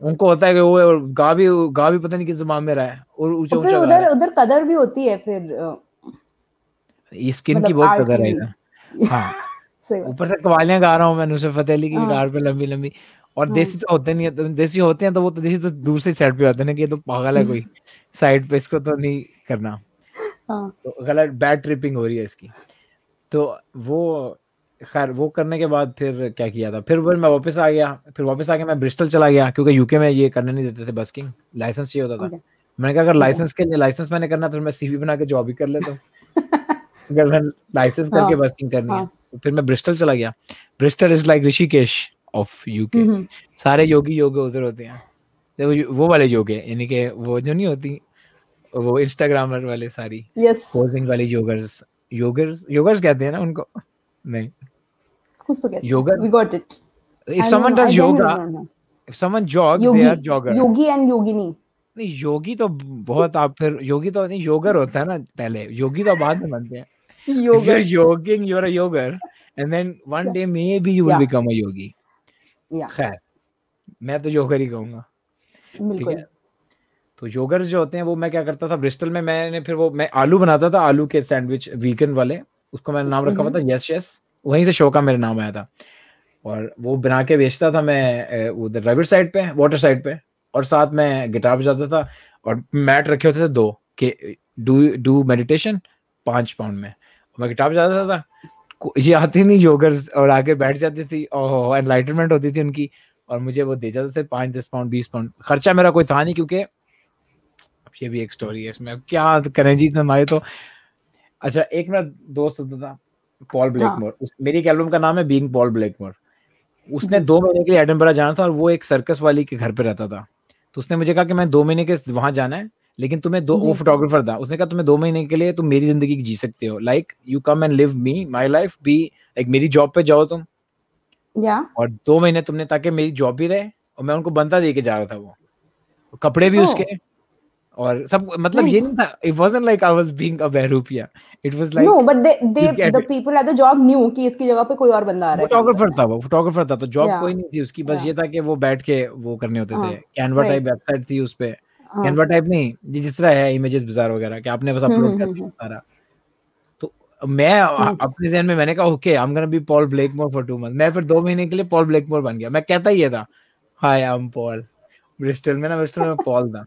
उनको होता है कि वो और गा भी गा भी पता नहीं किस जबान में रहा है और ऊँचा ऊँचा उधर उधर कदर भी होती है फिर है ये स्किन की मतलब बहुत कदर है की। इधर हाँ (laughs) ऊपर से कवालियाँ गा रहा हूँ मैं नुसरत फतेह अली की हाँ। गिटार पे लंबी लंबी। और हाँ। देसी तो होते नहीं है तो देसी होते हैं तो वो तो देसी तो दूसरी साइड पे होते हैं ना कि ये तो पागल है कोई। (laughs) साइड पे इसको तो नहीं करना। हाँ। तो गलत बैड ट्रिपिंग हो रही है इसकी। तो वो खैर वो करने के बाद फिर क्या किया था? फिर फिर मैं वापस आ गया। फिर वापस आके मैं ब्रिस्टल चला गया क्योंकि यूके में ये करने नहीं देते थे बस्किंग लाइसेंस चाहिए होता था। Okay. मैंने कहा अगर लाइसेंस के लिए लाइसेंस मैंने करना तो मैं सीवी बना के जॉब ही कर लेता हूँ। (laughs) अगर मैं लाइसेंस करके हाँ, बस्किंग करनी है हाँ। तो फिर मैं ब्रिस्टल चला गया। Bristol is like Rishikesh of UK सारे योगी योग उधर होते हैं। वो वाले योग है यानी कि वो जो नहीं होती वो इंस्टाग्रामर वाले सारी यस पोजिंग वाली योगर्स योगर्स योगर्स कहते हैं ना उनको? नहीं। कुछ तो कहते Yoga? We got it if someone does yoga if someone jogs they are jogger. Yogi and yogini नहीं योगी तो बहुत आप फिर योगी तो नहीं योगर होता है ना पहले। योगी तो बाद में बनते हैं। If you're yoga jogging you're a yoger and then one day maybe you will Yeah. become a yogi या खैर मैं तो योगर ही कहूँगा। ठीक बिल्कुल। है? तो योगर्स जो होते हैं वो मैं क्या करता था ब्रिस्टल में मैंने फिर वो मैं आलू बनाता था आलू के सैंडविच वीगन वाले उसको मैंने नाम रखा हुआ था यस यस वहीं से शो का मेरा नाम आया था। और वो बना के बेचता था मैं उधर राइवर साइड पे वाटर साइड पे और साथ में गिटार बजाता था और मैट रखे होते थे दो के डू डू मेडिटेशन पाँच पाउंड में। मैं गिटार बजाता था था ये आती नहीं जोगर्स और आगे बैठ जाती थी और एनलाइटमेंट होती थी उनकी और मुझे वो दे जाते थे पाँच दस पाउंड बीस पाउंड खर्चा मेरा कोई था नहीं क्योंकि ये भी एक स्टोरी है इसमें। क्या करें जी हमारे तो? अच्छा एक मेरा दोस्त होता था पॉल ब्लैकमोर हाँ. मेरी एक एल्बम का नाम है बीइंग पॉल ब्लैकमोर उसने दो महीने के लिए एडनबरा जाना था और वो एक सर्कस वाली के घर पे रहता था। तो उसने मुझे कहा कि मैं दो महीने के वहाँ जाना है लेकिन तुम्हें दो वो फोटोग्राफर था। उसने कहा तुम्हें दो महीने के लिए तुम मेरी ज़िंदगी जी सकते हो। Like you come and live me my life be like मेरी जॉब पे जाओ तुम। या। और दो महीने तुमने ताकि मेरी जॉब भी रहे और मैं उनको बनता दे के जा रहा था वो। कपड़े भी oh. उसके और सब मतलब nice. ये नहीं था it wasn't like I was being a Bahrupiya it was like no but they they the people at the job knew कि इसकी जगह पे कोई और बंदा आ रहा है। फोटोग्राफर था वो फोटोग्राफर था तो जॉब yeah. कोई नहीं थी उसकी बस yeah. ये था कि वो बैठ के वो करने होते थे। कैनवा टाइप वेबसाइट थी उस पे। कैनवा टाइप नहीं जिस तरह है इमेजेस बाज़ार वगैरह कि आपने बस अपलोड कर दिया सारा। तो मैं अपने जहन में मैंने कहा okay I am gonna be Paul Blackmore for two month मैं फिर दो महीने के लिए पॉल ब्लैकमोर बन गया। मैं कहता ही था hi I am Paul Bristol में ना ब्रिस्टल में पॉल था।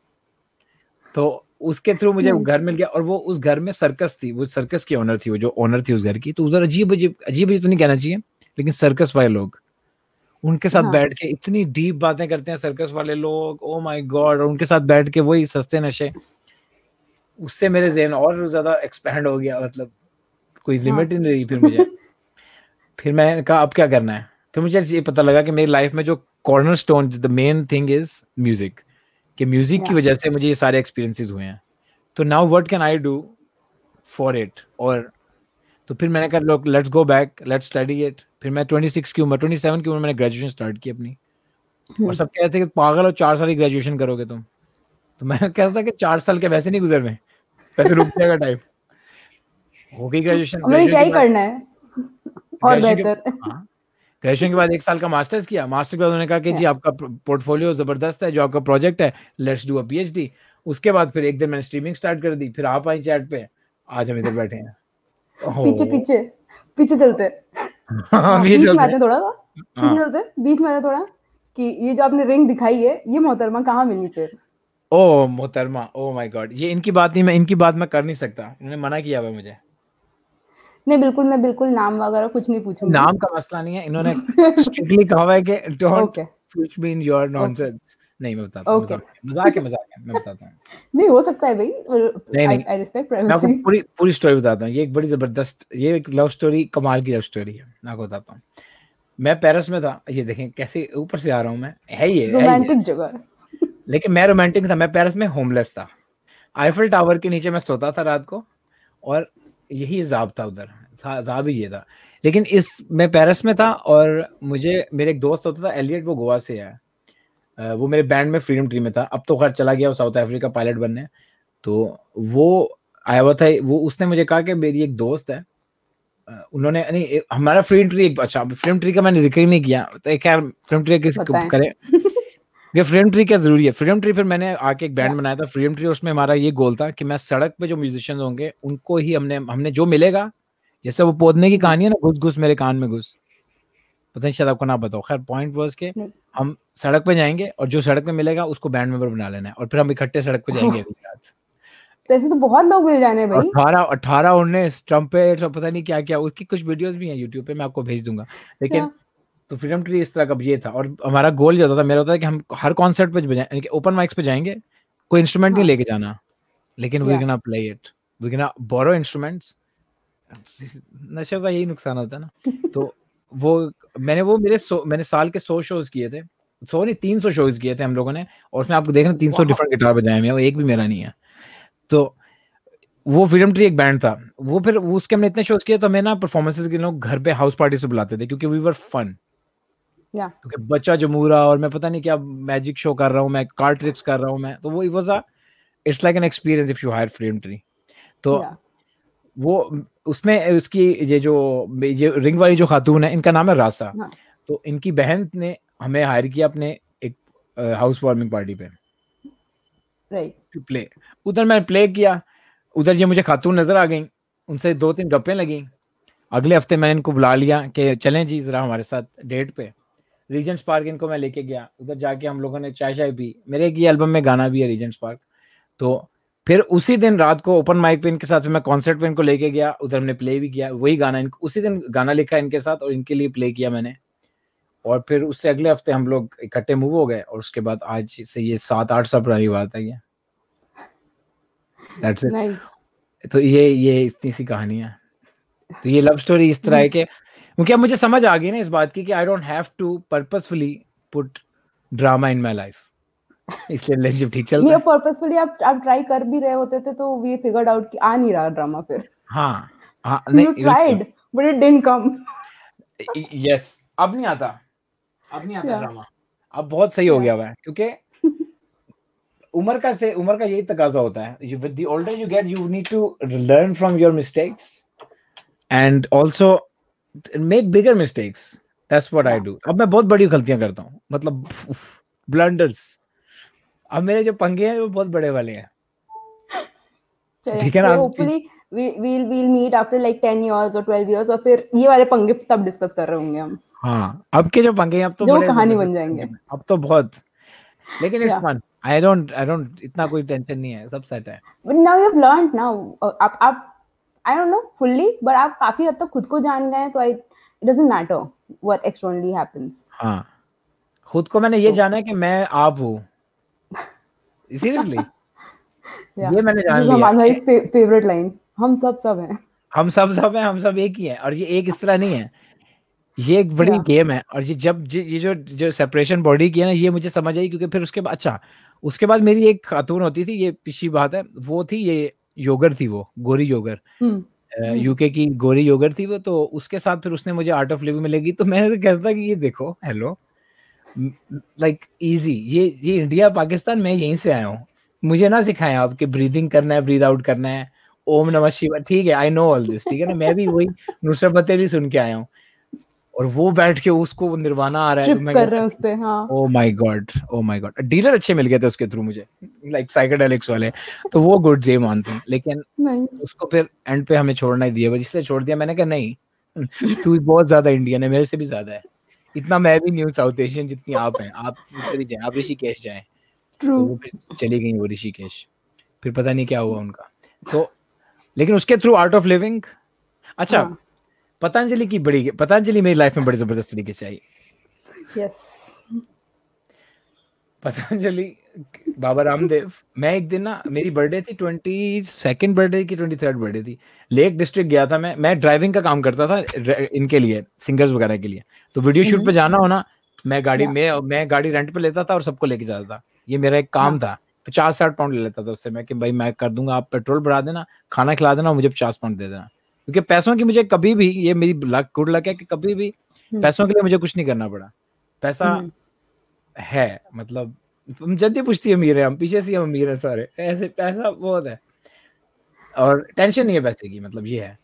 तो उसके थ्रू मुझे घर मिल गया और वो उस घर में सर्कस थी वो सर्कस की ओनर थी वो जो ओनर थी उस घर की तो उधर अजीब अजीब अजीब अजीब तो नहीं कहना चाहिए लेकिन सर्कस वाले लोग उनके साथ हाँ. बैठ के इतनी डीप बातें करते हैं सर्कस वाले लोग ओ माय गॉड और उनके साथ बैठ के वही सस्ते नशे उससे मेरे जहन और ज़्यादा एक्सपैंड हो गया मतलब कोई लिमिट हाँ. ही नहीं रही फिर मुझे (laughs) फिर मैंने कहा अब क्या करना है फिर मुझे ये पता लगा कि मेरी लाइफ में जो cornerstone the main thing is music कि म्यूज़िक yeah. की वजह से मुझे ये सारे एक्सपीरियंसेस हुए हैं। तो now what can I do for it और तो फिर मैंने कहा लोग let's go back let's study it फिर मैं 26 की उम्र 27 की उम्र मैंने ग्रेजुएशन स्टार्ट की अपनी। Hmm. और। सब कहते हैं कि पागल हो चार साल की ग्रेजुएशन करोगे तुम। तो मैं कहता था कि चार साल के वैसे नहीं गुजर रहे वैसे रुक जाएगा टाइम हो गई ग्रेजुएशन (laughs) क्या ही करना है। और बेहतर। हाँ। ग्रेजुएशन के बाद एक साल का मास्टर्स किया। मास्टर के बाद उन्होंने कहा कि जी आपका पोर्टफोलियो ज़बरदस्त है जो आपका प्रोजेक्ट है लेट्स डू अ पीएचडी उसके बाद फिर एक दिन मैंने स्ट्रीमिंग स्टार्ट कर दी। फिर आप आई चैट पे। आज हम इधर (laughs) बैठे हैं। पीछे पीछे पीछे चलते। हाँ, बीच में थोड़ा पीछे हाँ। चलते बीच में थोड़ा। कि ये जो आपने रिंग दिखाई है ये मोहतरमा कहाँ मिली फिर? ओ मोहतरमा। ओ माय गॉड ये इनकी बात नहीं मैं इनकी बात मैं कर नहीं सकता। इन्होंने मना किया हुआ मुझे। नहीं बिल्कुल मैं बिल्कुल नाम वगैरह कुछ नहीं पूछूँगी। नाम का मसला नहीं है इन्होंने स्ट्रिक्टली कहा है कि don't push me in your nonsense नहीं मैं बताता हूँ मज़ाक है मज़ाक है मैं बताता हूँ। (laughs) नहीं हो सकता है भाई नहीं नहीं। आई रिस्पेक्ट प्राइवेसी मैं पूरी पूरी स्टोरी बताता हूँ ये एक बड़ी ज़बरदस्त ये एक लव स्टोरी कमाल की लव स्टोरी है मैं आपको बताता हूँ। मैं पेरिस में था ये देखें कैसे ऊपर से आ रहा हूँ मैं है ये रोमांटिक जगह। लेकिन मैं रोमांटिक था मैं पेरिस में होमलेस था। आईफिल टावर के नीचे मैं सोता था रात को और यही जाब था उधर जाब ही ये था। लेकिन इस मैं पेरिस में था और मुझे मेरे एक दोस्त होता था एलियट वो गोवा से है। वो मेरे बैंड में फ्रीडम ट्री में था। अब तो खैर चला गया वो साउथ अफ्रीका पायलट बनने। तो वो आया हुआ था वो उसने मुझे कहा कि मेरी एक दोस्त है। उन्होंने नहीं हमारा फ्रीडम ट्री अच्छा फ्रीडम ट्री का मैंने ज़िक्र ही नहीं किया। तो यार फ्रीडम ट्री किस करें। ये फ्रीडम ट्री क्या ज़रूरी है? फ्रीडम ट्री फिर मैंने आके एक बैंड बनाया था। फ्रीडम ट्री उसमें हमारा ये गोल था कि मैं सड़क पे जो म्यूजिशियंस होंगे उनको ही हमने हमने जो मिलेगा जैसे वो पोदने की कहानी है ना घुस घुस मेरे कान में घुस। पता नहीं शायद आपको ना बताओ खैर पॉइंट वॉज़ के हम सड़क पे जाएँगे और जो सड़क पे मिलेगा उसको बैंड मेंबर बना लेना है और फिर हम इकट्ठे सड़क पे जाएँगे अगली रात। ऐसे तो बहुत लोग मिल जाने भाई। अठारह अठारह उन्नीस ट्रम्पेट और पता नहीं क्या क्या उसकी कुछ वीडियोस भी हैं यूट्यूब पे मैं आपको भेज दूँगा। लेकिन तो फ्रीडम ट्री इस तरह का ये था और हमारा गोल ये होता था मेरा होता था कि हम हर कॉन्सर्ट पे बजाएँ ओपन माइक्स पे जाएँगे कोई इंस्ट्रूमेंट नहीं हाँ। लेके जाना लेकिन we can play it we can borrow instruments नशे का यही नुकसान होता है ना। (laughs) तो वो मैंने वो मेरे सो मैंने साल के सौ शोज़ किए थे सौ नहीं तीन सौ शोज़ किए थे हम लोगों ने और उसमें आपको देखना तीन सौ डिफरेंट गिटार बजाए हुए एक भी मेरा नहीं है। तो वो फ्रीडम ट्री एक बैंड था वो फिर उसके हमने इतने शोज़ किए तो हमें ना परफॉर्मेंसेज के लोग घर पे हाउस पार्टी से बुलाते थे क्योंकि वी वर फन क्योंकि बच्चा जमूरा और मैं पता नहीं क्या मैजिक शो कर रहा हूँ मैं कार्ड ट्रिक्स कर रहा हूँ मैं तो वो it was a it's like an experience if you hire freedom tree तो वो उसमें उसकी ये जो ये रिंग वाली जो खातून है इनका नाम है रासा हाँ. तो इनकी बहन ने हमें हायर किया अपने एक हाउस वार्मिंग पार्टी पे। राइट प्ले उधर मैंने प्ले किया उधर ये मुझे खातून नज़र आ गई उनसे दो तीन गप्पे लगी। अगले हफ़्ते मैंने इनको बुला लिया कि चलें जी जरा हमारे साथ डेट पे। रीजेंट्स पार्क इनको मैं लेके गया। उधर जाके हम लोगों ने चाय चाय पी। मेरे एक ये एल्बम में गाना भी है रीजेंट्स पार्क तो फिर उसी दिन रात को ओपन माइक पे इनके साथ मैं कॉन्सर्ट पे इनको लेके गया। उधर हमने प्ले भी किया। वही गाना इनको उसी दिन गाना लिखा इनके साथ और इनके लिए प्ले किया मैंने। और फिर उससे अगले हफ़्ते हम लोग इकट्ठे मूव हो गए और उसके बाद आज से ये सात आठ साल पुरानी बात है ये। तो ये ये इतनी सी कहानी है तो ये लव स्टोरी इस तरह है कि क्योंकि अब मुझे समझ आ गई ना इस बात की कि I don't have to purposefully put drama in my life इसलिए रिलेशनशिप ठीक चलता ये है। पर्पसफुली आप आप ट्राई कर भी रहे होते थे तो वी फिगर्ड आउट कि आ नहीं रहा ड्रामा फिर। हाँ हाँ यू नहीं tried but it didn't come yes अब नहीं आता। अब नहीं आता Yeah. ड्रामा अब बहुत सही हो गया हुआ है क्योंकि उम्र का से उम्र का यही तकाजा होता है। You with the older you get you need to learn from your mistakes and also make bigger mistakes. That's what I Yeah. do. अब मैं बहुत बड़ी गलतियाँ करता हूँ। मतलब ब्लंडर्स अब मेरे जो पंगे हैं वो बहुत बड़े वाले हैं। ठीक है ना? Hopefully we'll we'll meet after like 10 years or 12 years और फिर ये वाले पंगे तब डिस्कस कर रहे होंगे हम। हाँ अब के जो पंगे हैं अब तो जो कहानी बन जाएँगे। अब तो बहुत। लेकिन it's fun I don't I don't इतना कोई टेंशन नहीं है। सब सेट है। But now you have learned now आप आप I don't know fully but आप काफ़ी हद तक खुद को जान गए तो I it doesn't matter what externally happens हाँ। खुद को मैंने ये so, जाना है कि मैं आप हूँ। सीरियसली (laughs) ये मैंने जान लिया। हमारा इस फेवरेट लाइन हम सब सब हैं। हम सब सब हैं हम सब एक ही हैं और ये एक इस तरह नहीं है। ये एक बड़ी Yeah. गेम है और ये जब ये जो जो सेपरेशन बॉडी की है ना ये मुझे समझ आई क्योंकि फिर उसके बाद अच्छा उसके बाद मेरी एक खातून होती थी ये पिछली बात है वो थी ये योगर थी वो गोरी योगर। हम्म यूके की गोरी योगर थी वो तो उसके साथ फिर उसने मुझे आर्ट ऑफ़ लिविंग में लगी तो मैं कहता कि ये देखो हेलो लाइक इजी ये ये इंडिया पाकिस्तान मैं यहीं से आया हूँ। मुझे ना सिखाया आप कि ब्रीदिंग करना है ब्रीद आउट करना है। ओम नमः शिवाय ठीक है आई नो ऑल दिस ठीक है ना मैं भी वही नुसरत फतेह सुन के आया हूँ। और वो बैठ के उसको वो निर्वाणा आ रहा है तो मैं कर रहे हैं उस पे हाँ। ओ my God oh my God dealer अच्छे मिल गए थे उसके थ्रू मुझे लाइक साइकेडेलिक्स वाले तो वो गुड जे मानते हैं लेकिन उसको फिर एंड पे हमें छोड़ना ही दिया बस इसलिए छोड़ दिया मैंने कहा नहीं तू बहुत ज़्यादा इंडियन है मेरे से भी ज़्यादा है। इतना मैं भी न्यू साउथ एशियन जितनी आप हैं आप ही आप ऋषिकेश जाए। तो वो फिर चली गई वो ऋषिकेश फिर पता नहीं क्या हुआ उनका। तो लेकिन उसके थ्रू आर्ट ऑफ़ लिविंग अच्छा हाँ। पतंजलि की बड़ी पतंजलि मेरी लाइफ में बड़ी ज़बरदस्त तरीके से आई। यस पतंजलि बाबा रामदेव मैं एक दिन ना मेरी बर्थडे थी ट्वेंटी सेकेंड बर्थडे की ट्वेंटी थर्ड बर्थडे थी। लेक डिस्ट्रिक्ट गया था मैं मैं ड्राइविंग का काम करता था इनके लिए सिंगर्स वगैरह के लिए। तो वीडियो शूट पे जाना हो ना मैं गाड़ी. में मैं गाड़ी रेंट पे लेता था और सबको लेके जाता था। ये मेरा एक काम था पचास साठ पाउंड ले लेता था उससे। मैं कि भाई मैं कर दूँगा आप पेट्रोल बढ़ा देना खाना खिला देना और मुझे पचास पाउंड दे देना। क्योंकि पैसों की मुझे कभी भी ये मेरी लक गुड लक है कि कभी भी हम्म। पैसों के लिए मुझे कुछ नहीं करना पड़ा। पैसा हम्म। है मतलब हम जल्दी पूछती है अमीर है हम पीछे से हम अमीर है सारे। ऐसे पैसा बहुत है। और टेंशन नहीं है पैसे की मतलब ये है।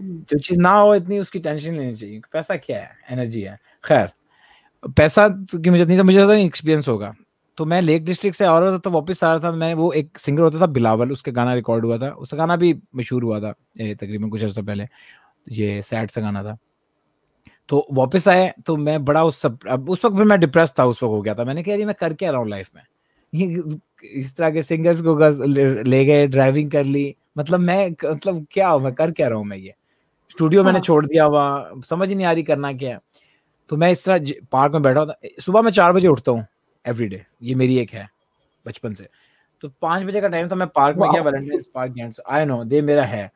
हम्म। जो चीज़ ना हो इतनी उसकी टेंशन लेनी चाहिए। पैसा क्या है? एनर्जी है। खैर पैसा तो की मुझे नहीं था मुझे तो एक्सपीरियंस होगा। तो मैं लेक डिस्ट्रिक्ट से आ रहा था तो वापस आ रहा था मैं वो एक सिंगर होता था बिलावल उसका गाना रिकॉर्ड हुआ था। उसका गाना भी मशहूर हुआ था तकरीबन कुछ अर्सा पहले। ये सैड सा गाना था। तो वापस आए तो मैं बड़ा उस सब अब उस वक्त भी मैं डिप्रेस था उस वक्त हो गया था। मैंने कहा मैं कर क्या रहा हूँ लाइफ में? ये इस तरह के सिंगर्स को ले गए ड्राइविंग कर ली। मतलब मैं मतलब क्या हूँ मैं कर क्या रहा हूँ मैं ये? स्टूडियो हाँ। मैंने। छोड़ दिया हुआ समझ नहीं आ रही करना क्या है। तो मैं इस तरह पार्क में बैठा होता सुबह मैं चार बजे उठता हूँ। एवरी डे ये मेरी एक है बचपन से। तो पाँच बजे का टाइम था मैं पार्क में गया. वैलेंटाइन पार्क गैंड आई नो दे मेरा है।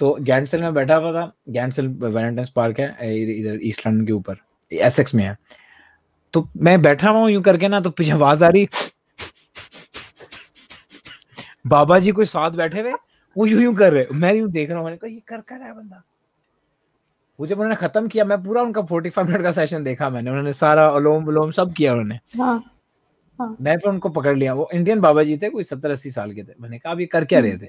तो गैंडसेल में बैठा हुआ था गैंडसेल वैलेंटाइन पार्क है इधर ईस्ट लंडन के ऊपर एसेक्स में है। तो मैं बैठा हुआ हूँ यूँ करके ना तो पीछे आवाज़ आ रही। बाबा जी कोई साथ बैठे हुए? वो यूँ यूँ कर रहे। मैं यूँ देख रहा हूँ मैंने कहा ये कर कर रहा है बंदा। वो जब उन्होंने खत्म किया मैं पूरा उनका 45 मिनट का सेशन देखा मैंने। उन्होंने सारा अलोम विलोम सब किया उन्होंने। हाँ मैं फिर उनको पकड़ लिया। वो इंडियन बाबा जी थे कोई सत्तर अस्सी साल के थे। मैंने कहा आप ये कर क्या रहे थे?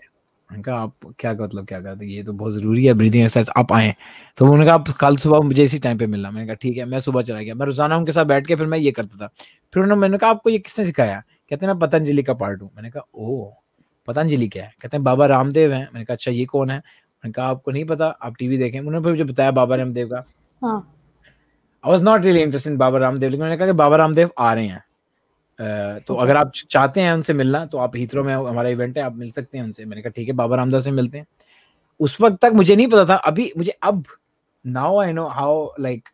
मैंने कहा आप क्या मतलब क्या करते ये तो बहुत ज़रूरी है ब्रीदिंग एक्सरसाइज आप आए तो उन्होंने कहा आप कल सुबह मुझे इसी टाइम पे मिलना। मैंने कहा ठीक है मैं सुबह चला गया। मैं रोज़ाना उनके साथ बैठ के फिर मैं ये करता था। फिर उन्होंने मैंने कहा आपको ये किसने सिखाया? कहते हैं मैं पतंजलि का पार्ट हूँ। मैंने कहा ओ पतंजलि क्या है? कहते हैं बाबा रामदेव हैं। मैंने कहा अच्छा ये कौन है? मैंने कहा आपको नहीं पता आप टीवी देखें। उन्होंने मुझे बताया बाबा रामदेव का। हाँ। I was not really interested in Baba Ramdev लेकिन उन्होंने कहा कि बाबा रामदेव आ रहे हैं। तो अगर आप चाहते हैं उनसे मिलना तो आप हीथ्रो में हमारा इवेंट है आप मिल सकते हैं उनसे। मैंने कहा ठीक है बाबा रामदेव से मिलते हैं। उस वक्त तक मुझे नहीं पता था अभी मुझे अब now I know how like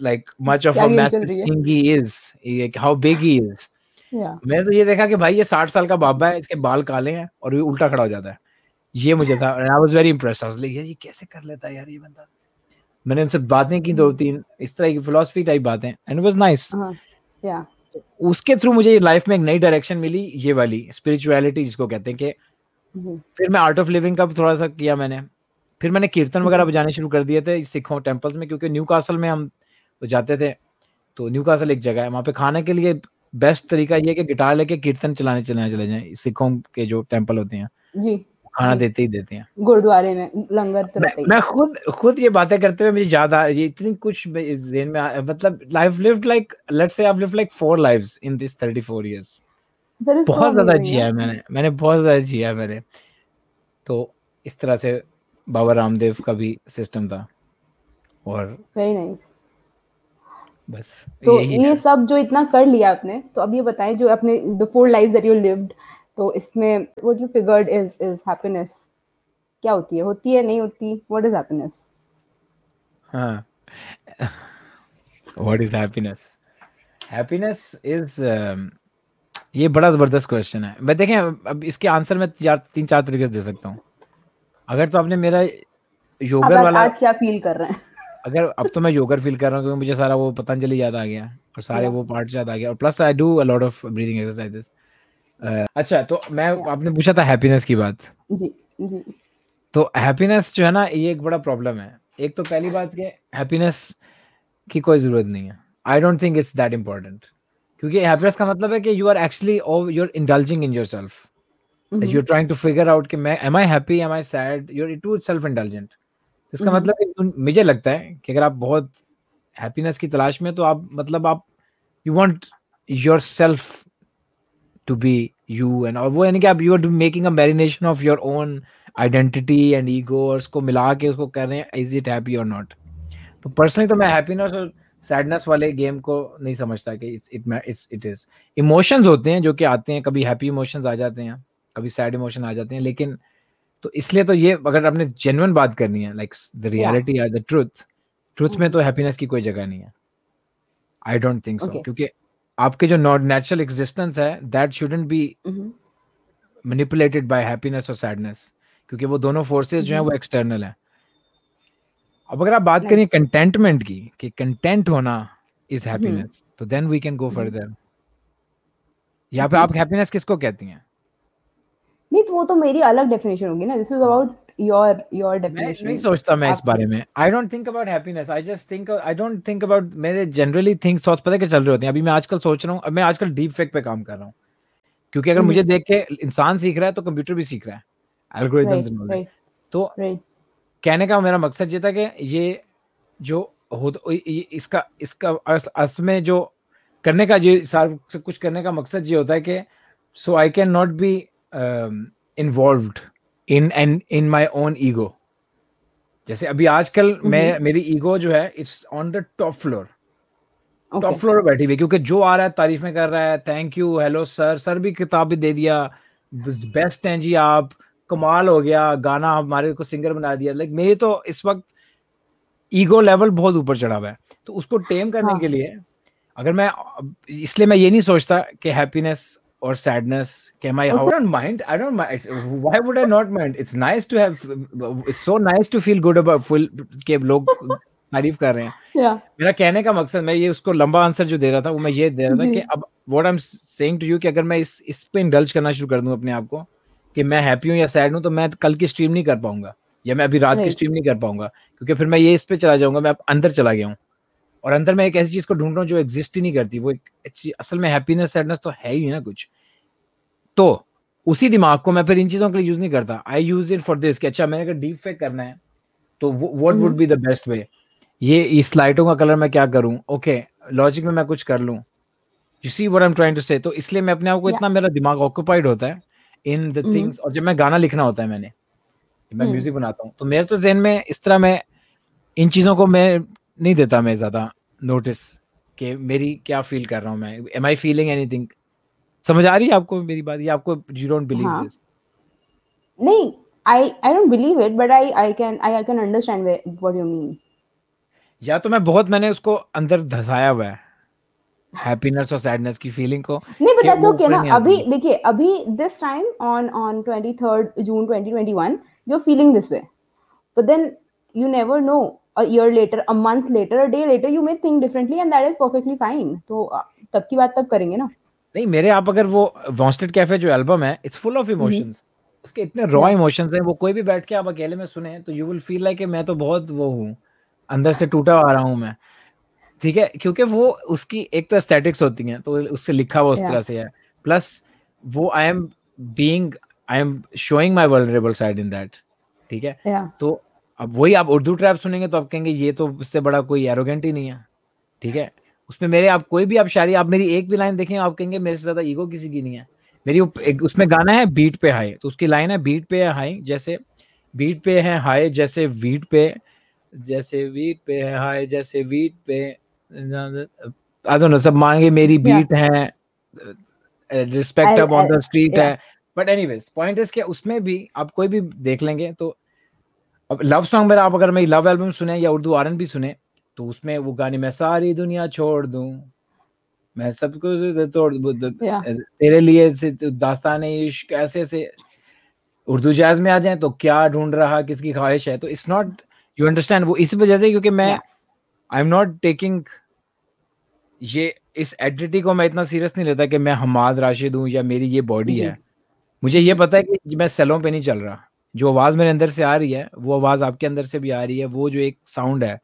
like much of is how big he? Is मैंने तो ये देखा कि भाई ये साठ साल का बाबा है इसके बाल काले हैं और ये उल्टा खड़ा हो जाता है। ये मुझे था I was very impressed I was like यार ये कैसे कर लेता है यार ये बंदा? मैंने उनसे बातें की दो तीन इस तरह की फिलोसफी टाइप बातें एंड वाज नाइस या उसके थ्रू मुझे लाइफ में एक नई डायरेक्शन मिली ये वाली स्पिरिचुअलिटी जिसको कहते हैं कि फिर मैं आर्ट ऑफ़ लिविंग का थोड़ा सा किया मैंने। फिर मैंने कीर्तन वगैरह बजाने शुरू कर दिए थे सिखों टेम्पल्स में क्योंकि न्यू कासल में हम जाते थे। तो न्यू कासल एक जगह है वहाँ पे खाने के लिए बेस्ट तरीका ये है कि गिटार लेके कीर्तन चलाने चलाने चले जाएँ सिखों के जो टेंपल होते हैं। जी। खाना देते ही देते हैं। गुरुद्वारे में लंगर तो मैं मैं खुद खुद ये बातें करते हुए मुझे याद आ ये इतनी कुछ मे- में मतलब life lived like let's say I lived like four lives in this 34 years बहुत ज़्यादा जिया है मैंने मैंने बहुत ज़्यादा जिया है मैंने। तो इस तरह से बाबा रामदेव का भी सिस्टम था। और Very nice. बस तो ये सब जो इतना कर लिया आपने तो अब ये बताएँ जो अपने the four lives that you lived तो इसमें what you figured is is happiness क्या होती है? होती है नहीं होती? व्हाट इज़ हैप्पीनेस हाँ। What is happiness happiness is ये बड़ा ज़बरदस्त क्वेश्चन है। मैं देखें अब इसके आंसर मैं चार तीन चार तरीके से दे सकता हूँ। अगर तो आपने मेरा योगर वाला आज क्या फील कर रहे हैं? (laughs) अगर अब तो मैं योगर फील कर रहा हूँ क्योंकि मुझे सारा वो पतंजलि याद आ गया और सारे Yeah. वो पार्ट याद आ गया और plus I do a lot of breathing exercises अच्छा तो मैं आपने पूछा था हैप्पीनेस की बात। जी जी। तो हैप्पीनेस जो है ना ये एक बड़ा प्रॉब्लम है। एक तो पहली बात कि हैप्पीनेस की कोई ज़रूरत नहीं है। I don't think it's that important क्योंकि हैप्पीनेस का मतलब है कि you are actually you are indulging in yourself Mm-hmm. You are trying to figure out कि मैं am I happy am I sad you are too self indulgent इसका Mhm. मतलब है मुझे लगता है कि अगर आप बहुत हैप्पीनेस की तलाश में तो आप मतलब आप you want yourself to be you and और वो यानी कि आप you are making a marination of your own identity and ego और उसको मिला के उसको कर रहे हैं इज़ इट हैप्पी और नॉट तो पर्सनली तो मैं हैप्पीनेस और सैडनेस वाले गेम को नहीं समझता कि it's it it's it is emotions होते हैं जो कि आते हैं कभी हैप्पी इमोशंस आ जाते हैं कभी सैड इमोशन आ जाते हैं लेकिन तो इसलिए तो ये अगर आपने जेन्युइन बात करनी है like the reality the truth truth में तो हैप्पीनेस की कोई जगह नहीं है. I don't think so. क्योंकि आपके जो नेचुरल एग्जिस्टेंस है that shouldn't be. Manipulated by happiness और सैडनेस क्योंकि वो दोनों फोर्सेस जो हैं वो एक्सटर्नल हैं। अब अगर आप बात करें. कंटेंटमेंट की कि कंटेंट होना इज़ हैप्पीनेस तो then we can go further यहाँ पे आप हैप्पीनेस किसको कहती हैं? नहीं तो वो तो मेरी अलग डेफिनेशन होगी ना। This is about your your मैं डेफिनेशन नहीं सोचता मैं इस बारे में। I don't think about happiness I just think I don't think about मेरे जनरली थिंग्स थॉट्स पता है कि चल रहे होते हैं? अभी मैं आजकल सोच रहा हूँ मैं आजकल डीप फेक पे काम कर रहा हूँ। क्योंकि अगर। मुझे देख के इंसान सीख रहा है तो कंप्यूटर भी सीख रहा है। एल्गोरिथम्स एंड ऑल तो कहने का मेरा मकसद ये था कि ये जो हो इसका इसका अस, में जो करने का जो सार कुछ करने का मकसद ये होता है कि so I can not be involved in an in my own ego जैसे अभी आजकल मैं मेरी ईगो जो है it's on the top floor top floor बैठी हुई क्योंकि जो आ रहा है तारीफें कर रहा है thank you hello sir sir भी किताब भी दे दिया बेस्ट हैं जी आप कमाल हो गया गाना हमारे को सिंगर बना दिया। लाइक मेरी तो इस वक्त ईगो लेवल बहुत ऊपर चढ़ा हुआ है। तो उसको टेम करने हाँ। के लिए अगर मैं इसलिए मैं ये नहीं सोचता कि हैप्पीनेस और सैडनेस कि my I don't mind? I don't mind. Why would I not mind? It's nice to have it's so nice to feel good about full के लोग तारीफ़ कर रहे हैं या मेरा कहने का मकसद मैं ये उसको लंबा आंसर जो दे रहा था वो मैं ये दे रहा था। कि अब what I am saying to you कि अगर मैं इस इस पे इंडल्ज करना शुरू कर दूँ अपने आप को कि मैं हैप्पी हूँ या सैड हूँ तो मैं कल की स्ट्रीम नहीं कर पाऊँगा या मैं अभी रात की स्ट्रीम नहीं कर पाऊँगा क्योंकि फिर मैं ये इस पे चला जाऊँगा मैं अब अंदर चला गया हूँ। और अंदर मैं एक ऐसी चीज़ को ढूंढ रहा हूँ जो एग्जिस्ट ही नहीं करती। वो एक असल में हैप्पीनेस सैडनेस तो है ही ना कुछ। तो उसी दिमाग को मैं फिर इन चीज़ों के लिए यूज़ नहीं करता। I use it for this कि अच्छा मैंने अगर डीप फेक करना है तो what would be the best way ये इस लाइटों का कलर मैं क्या करूँ? ओके लॉजिक में मैं कुछ कर लूँ। You see what I am trying to say तो इसलिए मैं अपने आप को Yeah. इतना मेरा दिमाग ऑक्यूपाइड होता है इन द थिंग्स और जब मैं गाना लिखना होता है मैंने मैं म्यूज़िक बनाता हूँ तो मेरे तो जहन में इस तरह मैं इन चीज़ों को मैं नहीं देता मैं ज़्यादा। नोटिस कि मेरी क्या फील कर रहा हूँ मैं? एम आई फीलिंग एनीथिंग समझ आ रही है आपको मेरी बात? ये आपको यू डोंट बिलीव। दिस नहीं I I don't believe it but I I can I can understand what you mean या तो मैं बहुत मैंने उसको अंदर धसाया हुआ है। हैप्पीनेस और सैडनेस की फीलिंग को नहीं but कि that's वो okay ऊपर ना अभी देखिए अभी this time on on 23rd June 2021 you're feeling this way. But then you never know a year later a month later a day later you may think differently and that is perfectly fine. तो अ, तब की बात तब करेंगे ना। नहीं मेरे आप अगर वो वॉन्स्टेड कैफ़े जो एल्बम है इट्स फुल ऑफ़ इमोशंस उसके इतने रॉ. इमोशंस हैं वो कोई भी बैठ के आप अकेले में सुने तो यू विल फील लाइक मैं तो बहुत वो हूँ अंदर से टूटा आ रहा हूँ मैं। ठीक है? क्योंकि वो उसकी एक तो एस्थेटिक्स होती हैं तो उससे लिखा हुआ उस. तरह से है। प्लस वो I am being I am showing my vulnerable side in that ठीक है? तो अब वही आप उर्दू ट्रैप सुनेंगे तो आप कहेंगे ये तो इससे बड़ा कोई एरोगेंट ही नहीं है। ठीक है? उसमें मेरे आप कोई भी आप शायरी आप मेरी एक भी लाइन देखें आप कहेंगे मेरे से ज़्यादा ईगो किसी की नहीं है। मेरी एक उसमें गाना है बीट पे हाई तो उसकी लाइन है बीट पे है हाई जैसे बीट पे है हाई जैसे वीट पे जैसे वीट पे है हाई जैसे वीट पे आई डोंट नो सब मांगे मेरी बीट है respect up on the street है। बट एनीवेज पॉइंट इज़ कि उसमें भी आप कोई भी देख लेंगे तो अब लव सॉन्ग मेरा आप अगर मेरी लव एल्बम सुने या उर्दू आर भी सुने तो उसमें वो गाने मैं सारी दुनिया छोड़ दूँ मैं सब कुछ तोड़ Yeah. तेरे लिए से दास्तान इश्क ऐसे ऐसे। उर्दू जैज में आ जाए तो क्या ढूंढ रहा किसकी ख्वाहिश है? तो इट्स नॉट यू अंडरस्टैंड वो इस वजह से क्योंकि मैं आई एम नॉट टेकिंग ये इस एडिटी को मैं इतना सीरियस नहीं लेता कि मैं हमाद राशिद हूँ या मेरी ये बॉडी है। मुझे ये पता है कि मैं सेलों पे नहीं चल रहा। जो आवाज़ मेरे अंदर से आ रही है वो आवाज़ आपके अंदर से भी आ रही है वो जो एक साउंड है।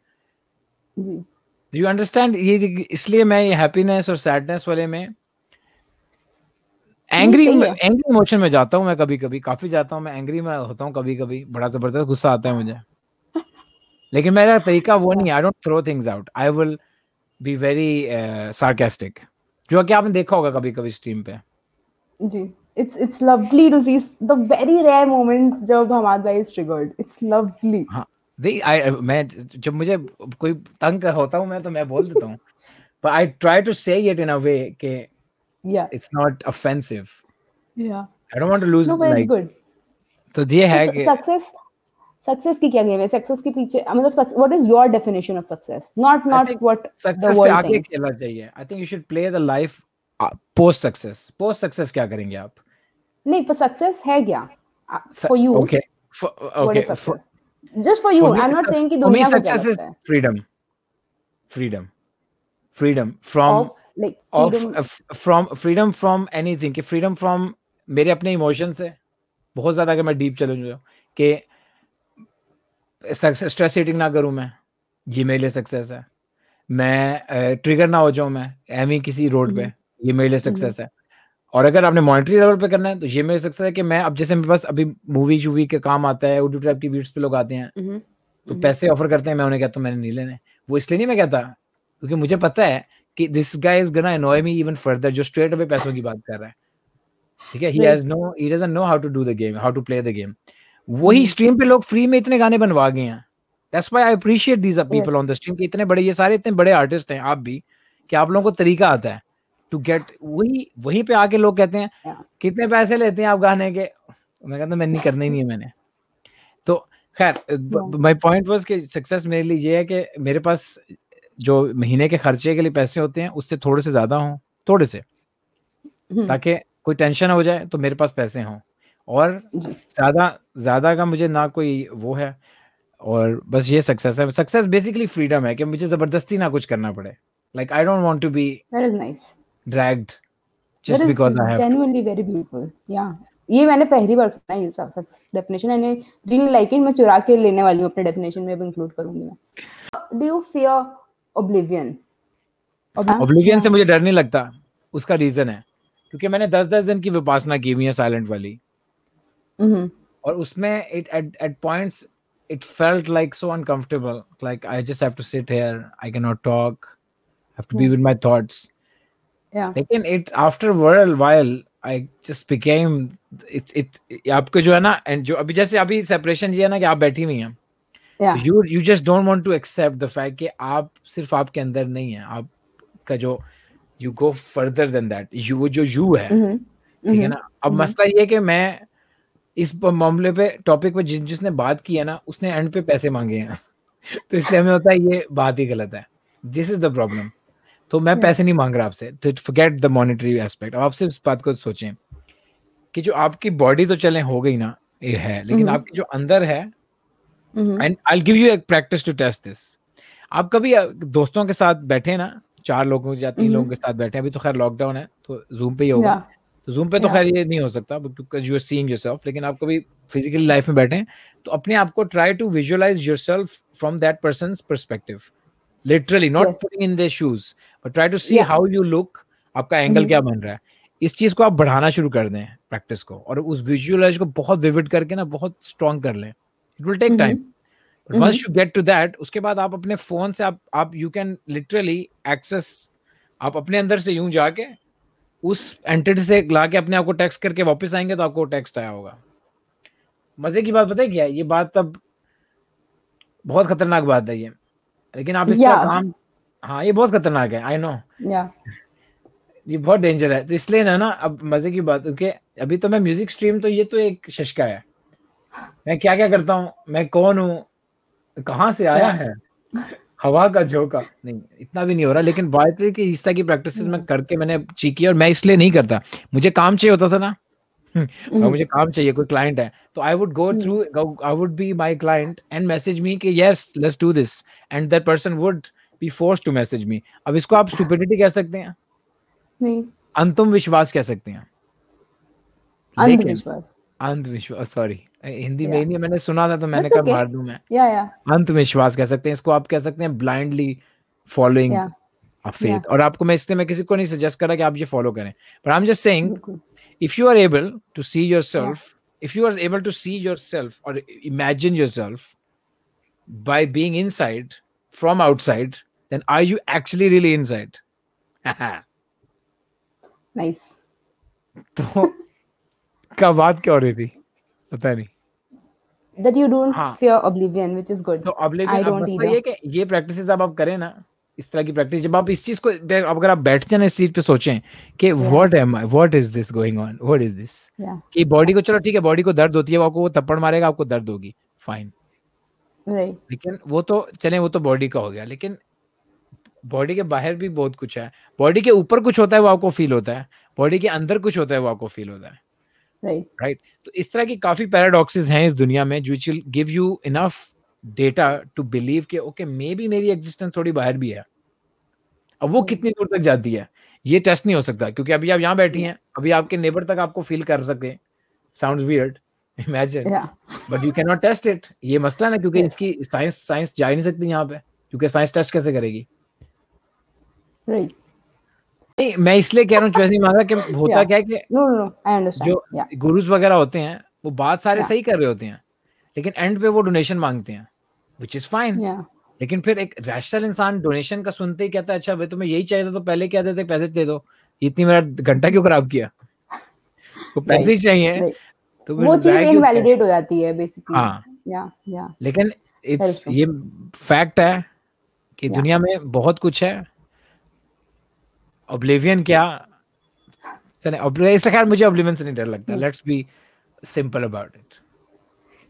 जी। यू अंडरस्टैंड ये इसलिए मैं ये हैप्पीनेस और सैडनेस वाले में एंग्री एंग्री इमोशन में जाता हूँ मैं कभी कभी काफ़ी जाता हूँ मैं एंग्री में होता हूँ कभी कभी बड़ा ज़बरदस्त गुस्सा आता है मुझे। (laughs) लेकिन मेरा तरीका वो नहीं I don't throw things out I will be very sarcastic जो कि आपने देखा होगा कभी कभी स्ट्रीम पे। जी। It's it's lovely to see the very rare moments जब हमाद भाई is triggered it's lovely हाँ नहीं आई मैं जब मुझे कोई तंग होता हूँ मैं तो मैं बोल देता हूँ but I try to say it in a way कि yeah it's not offensive yeah I don't want to lose no but like it's good तो ये है कि सक्सेस सक्सेस की क्या गेम है सक्सेस के पीछे मतलब what is your definition of success not I not think what success से आगे खेलना चाहिए I think you should play the life post success post success क्या करेंगे आप? नहीं पर सक्सेस है क्या? For you okay okay just for you I am not saying कि दुनिया को success is freedom freedom freedom from like of freedom uh, from anything. कि freedom from मेरे अपने इमोशन से। बहुत ज़्यादा अगर मैं डीप चलूँ कि स्ट्रेस ईटिंग ना करूँ मैं। ये मेरे लिए सक्सेस है। मैं ट्रिगर ना हो जाऊँ मैं एम ही किसी रोड पे। ये मेरे लिए सक्सेस है। और अगर आपने मॉनिटरी लेवल पे करना है तो ये मेरे सक्सेस है कि मैं अब जैसे मेरे पास अभी मूवी शूवी के काम आता है उर्दू टाइप की बीट्स पे लोग आते हैं तो पैसे ऑफ़र करते हैं मैं उन्हें कहता हूँ मैंने नहीं लेने। वो इसलिए नहीं मैं कहता क्योंकि मुझे पता है कि this guy is gonna annoy me even further जो स्ट्रेट अवे पैसों की बात कर रहा है। ठीक है? He has no he doesn't know how to do the game how to play the game वही स्ट्रीम पे लोग फ्री में इतने गाने बनवा गए हैं। That's why I appreciate these people on the stream कि इतने बड़े ये सारे इतने बड़े आर्टिस्ट हैं आप भी कि आप लोगों को तरीका आता है। टू गेट वही वहीं पे आके लोग कहते हैं कितने पैसे लेते हैं आप गाने के? मैं कहता हूँ, मैं नहीं करना ही नहीं है मैंने। तो खैर माय पॉइंट वाज कि सक्सेस मेरे लिए ये है कि मेरे पास जो महीने के खर्चे के लिए पैसे होते हैं उससे थोड़े से ज़्यादा हों थोड़े से। ताकि कोई टेंशन हो जाए तो मेरे पास पैसे हों। और ज़्यादा ज़्यादा का मुझे ना कोई वो है और बस ये सक्सेस है। सक्सेस बेसिकली फ्रीडम है कि मुझे ज़बरदस्ती ना कुछ करना पड़े। Like I don't want to be that is nice dragged that just is because I have genuinely very beautiful. Yeah. ये मैंने पहली बार सुना है ये success definition and really like it मैं चुरा के लेने वाली हूँ अपने डेफिनेशन में भी इंक्लूड करूँगी मैं. Do you fear oblivion? Oblivion से मुझे डर नहीं लगता. उसका रीजन है. क्योंकि मैंने दस दस दिन की विपासना की हुई है साइलेंट वाली. हम्म और उसमें it at at points it felt like so uncomfortable. Like i just have to sit here. I cannot talk. I have to be with my thoughts. Yeah. लेकिन after a while while I just became it it आपको जो है ना and जो अभी जैसे अभी separation जी है ना कि आप बैठी हुई हैं। You you just don't want to accept the fact कि आप सिर्फ़ आपके अंदर नहीं है। आपका जो you go further than that you वो जो यू है. ठीक है ना? अब मसला ये कि मैं इस मामले पे टॉपिक पे जिस जिसने बात की है ना उसने एंड पे पैसे मांगे हैं। (laughs) तो इसलिए हमें होता है ये बात ही गलत है। दिस इज़ द प्रॉब्लम तो मैं पैसे नहीं मांग रहा आपसे तो फॉरगेट द मॉनेटरी एस्पेक्ट आप सिर्फ़ इस बात को सोचें कि जो आपकी बॉडी तो चले हो गई ना ये है लेकिन आपकी जो अंदर है. एंड आई गिव यू एक प्रैक्टिस टू टेस्ट दिस आप कभी दोस्तों के साथ बैठे ना चार लोगों या तीन लोगों के साथ बैठे अभी तो खैर लॉकडाउन है तो जूम पे ही होगा। Yeah. तो जूम पे तो खैर ये नहीं हो सकता because you are seeing yourself लेकिन आप कभी फिजिकली लाइफ में बैठे हैं, तो अपने आप को try to visualise yourself from that person's perspective literally not. Putting in their shoes but try to see. How you look आपका एंगल क्या बन रहा है। इस चीज़ को आप बढ़ाना शुरू कर दें प्रैक्टिस को और उस विजुअलाइज को बहुत विविड करके ना बहुत स्ट्रॉन्ग कर लें। It will take time but once you get to that उसके बाद आप अपने फ़ोन से आप आप यू कैन लिटरली एक्सेस आप अपने अंदर से यूँ जाके उस एंटिटी से ला के अपने आप को टेक्स्ट करके वापस आएँगे तो आपको टेक्स्ट आया होगा। मज़े की बात पता है क्या ये बात तब बहुत खतरनाक बात है ये। लेकिन आप इस तरह काम हाँ ये बहुत खतरनाक है आई नो. ये बहुत डेंजर है। तो इसलिए ना ना अब मज़े की बात क्योंकि अभी तो मैं म्यूज़िक स्ट्रीम तो ये तो एक शशका है। मैं क्या क्या करता हूँ? मैं कौन हूँ? कहाँ से आया है? हवा का झोंका। नहीं इतना भी नहीं हो रहा लेकिन बात है कि इस तरह की प्रैक्टिस मैं करके मैंने चीकी और मैं इसलिए नहीं करता। मुझे काम चाहिए होता था ना। और मुझे काम चाहिए कोई क्लाइंट है तो I would go through I would be my client and message me कि yes let's do this and that person would be force to message me अब इसको आप स्टुपिडिटी कह सकते हैं। नहीं। अंतुम विश्वास कह सकते हैं। अंधविश्वास। अंधविश्वास सॉरी हिंदी में नहीं मैंने सुना था तो मैंने कहा मार दूँ मैं। या या अंधविश्वास कह सकते हैं। इसको आप कह सकते हैं ब्लाइंडली फॉलोइंग अ फेथ और आपको मैं इसलिए मैं किसी को नहीं सजेस्ट कर रहा कि आप ये फॉलो करें। But I am just saying if you are able to see yourself if you are able to see yourself or imagine yourself by being inside from outside then are you actually really inside (laughs) nice तो क्या बात क्या हो रही थी पता नहीं that you don't हाँ. fear oblivion which is good तो अब लेकिन I अब don't मतलब ये either. कि ये प्रैक्टिसेस अब आप करें ना इस तरह की प्रैक्टिस जब आप इस चीज़ को अगर आप बैठ जाए ना इस चीज़ पे सोचें कि what am I what is this going on what is this कि बॉडी को चलो ठीक है बॉडी को दर्द होती है आपको वो थप्पड़ मारेगा आपको दर्द होगी। Fine right. लेकिन वो तो चले वो तो बॉडी का हो गया। लेकिन बॉडी के बाहर भी बहुत कुछ है। बॉडी के ऊपर कुछ होता है वो आपको फील होता है। बॉडी के अंदर कुछ होता है वो आपको फील होता है। Right. राइट तो इस तरह की काफ़ी पैराडॉक्सेस हैं इस दुनिया में which will give you enough data to believe के ओके मे बी मेरी एग्जिस्टेंस थोड़ी बाहर भी है। अब वो कितनी दूर तक जाती है? ये टेस्ट नहीं हो सकता क्योंकि अभी आप यहाँ बैठी हैं अभी आपके नेबर तक आपको फील कर सके sounds weird imagine but you can not test it ये मसला ना क्योंकि Yes. इसकी साइंस साइंस जा ही नहीं सकती यहाँ पे क्योंकि साइंस टेस्ट कैसे करेगी? Right. नहीं मैं इसलिए कह रहा हूँ नहीं मांगा कि होता Yeah. क्या है कि no no no i understand. जो yeah. गुरुज वगैरह होते हैं वो बात सारे Yeah. सही कर रहे होते हैं लेकिन एंड पे वो डोनेशन मांगते हैं विच इज़ फाइन लेकिन फिर एक रैशनल इंसान डोनेशन का सुनते ही कहता है अच्छा भाई तुम्हें यही चाहिए था तो पहले क्या देते? पैसे दे दो। इतनी मेरा घंटा क्यों खराब किया? वो पैसे ही चाहिए। तो वो चीज़ इनवैलिडेट हो जाती है बेसिकली हाँ। या या लेकिन इट्स ये फैक्ट है कि दुनिया में बहुत कुछ है। ओब्लिवियन क्या? चले इसलिए खैर मुझे ओब्लिवियन से नहीं डर लगता। Let's be simple about it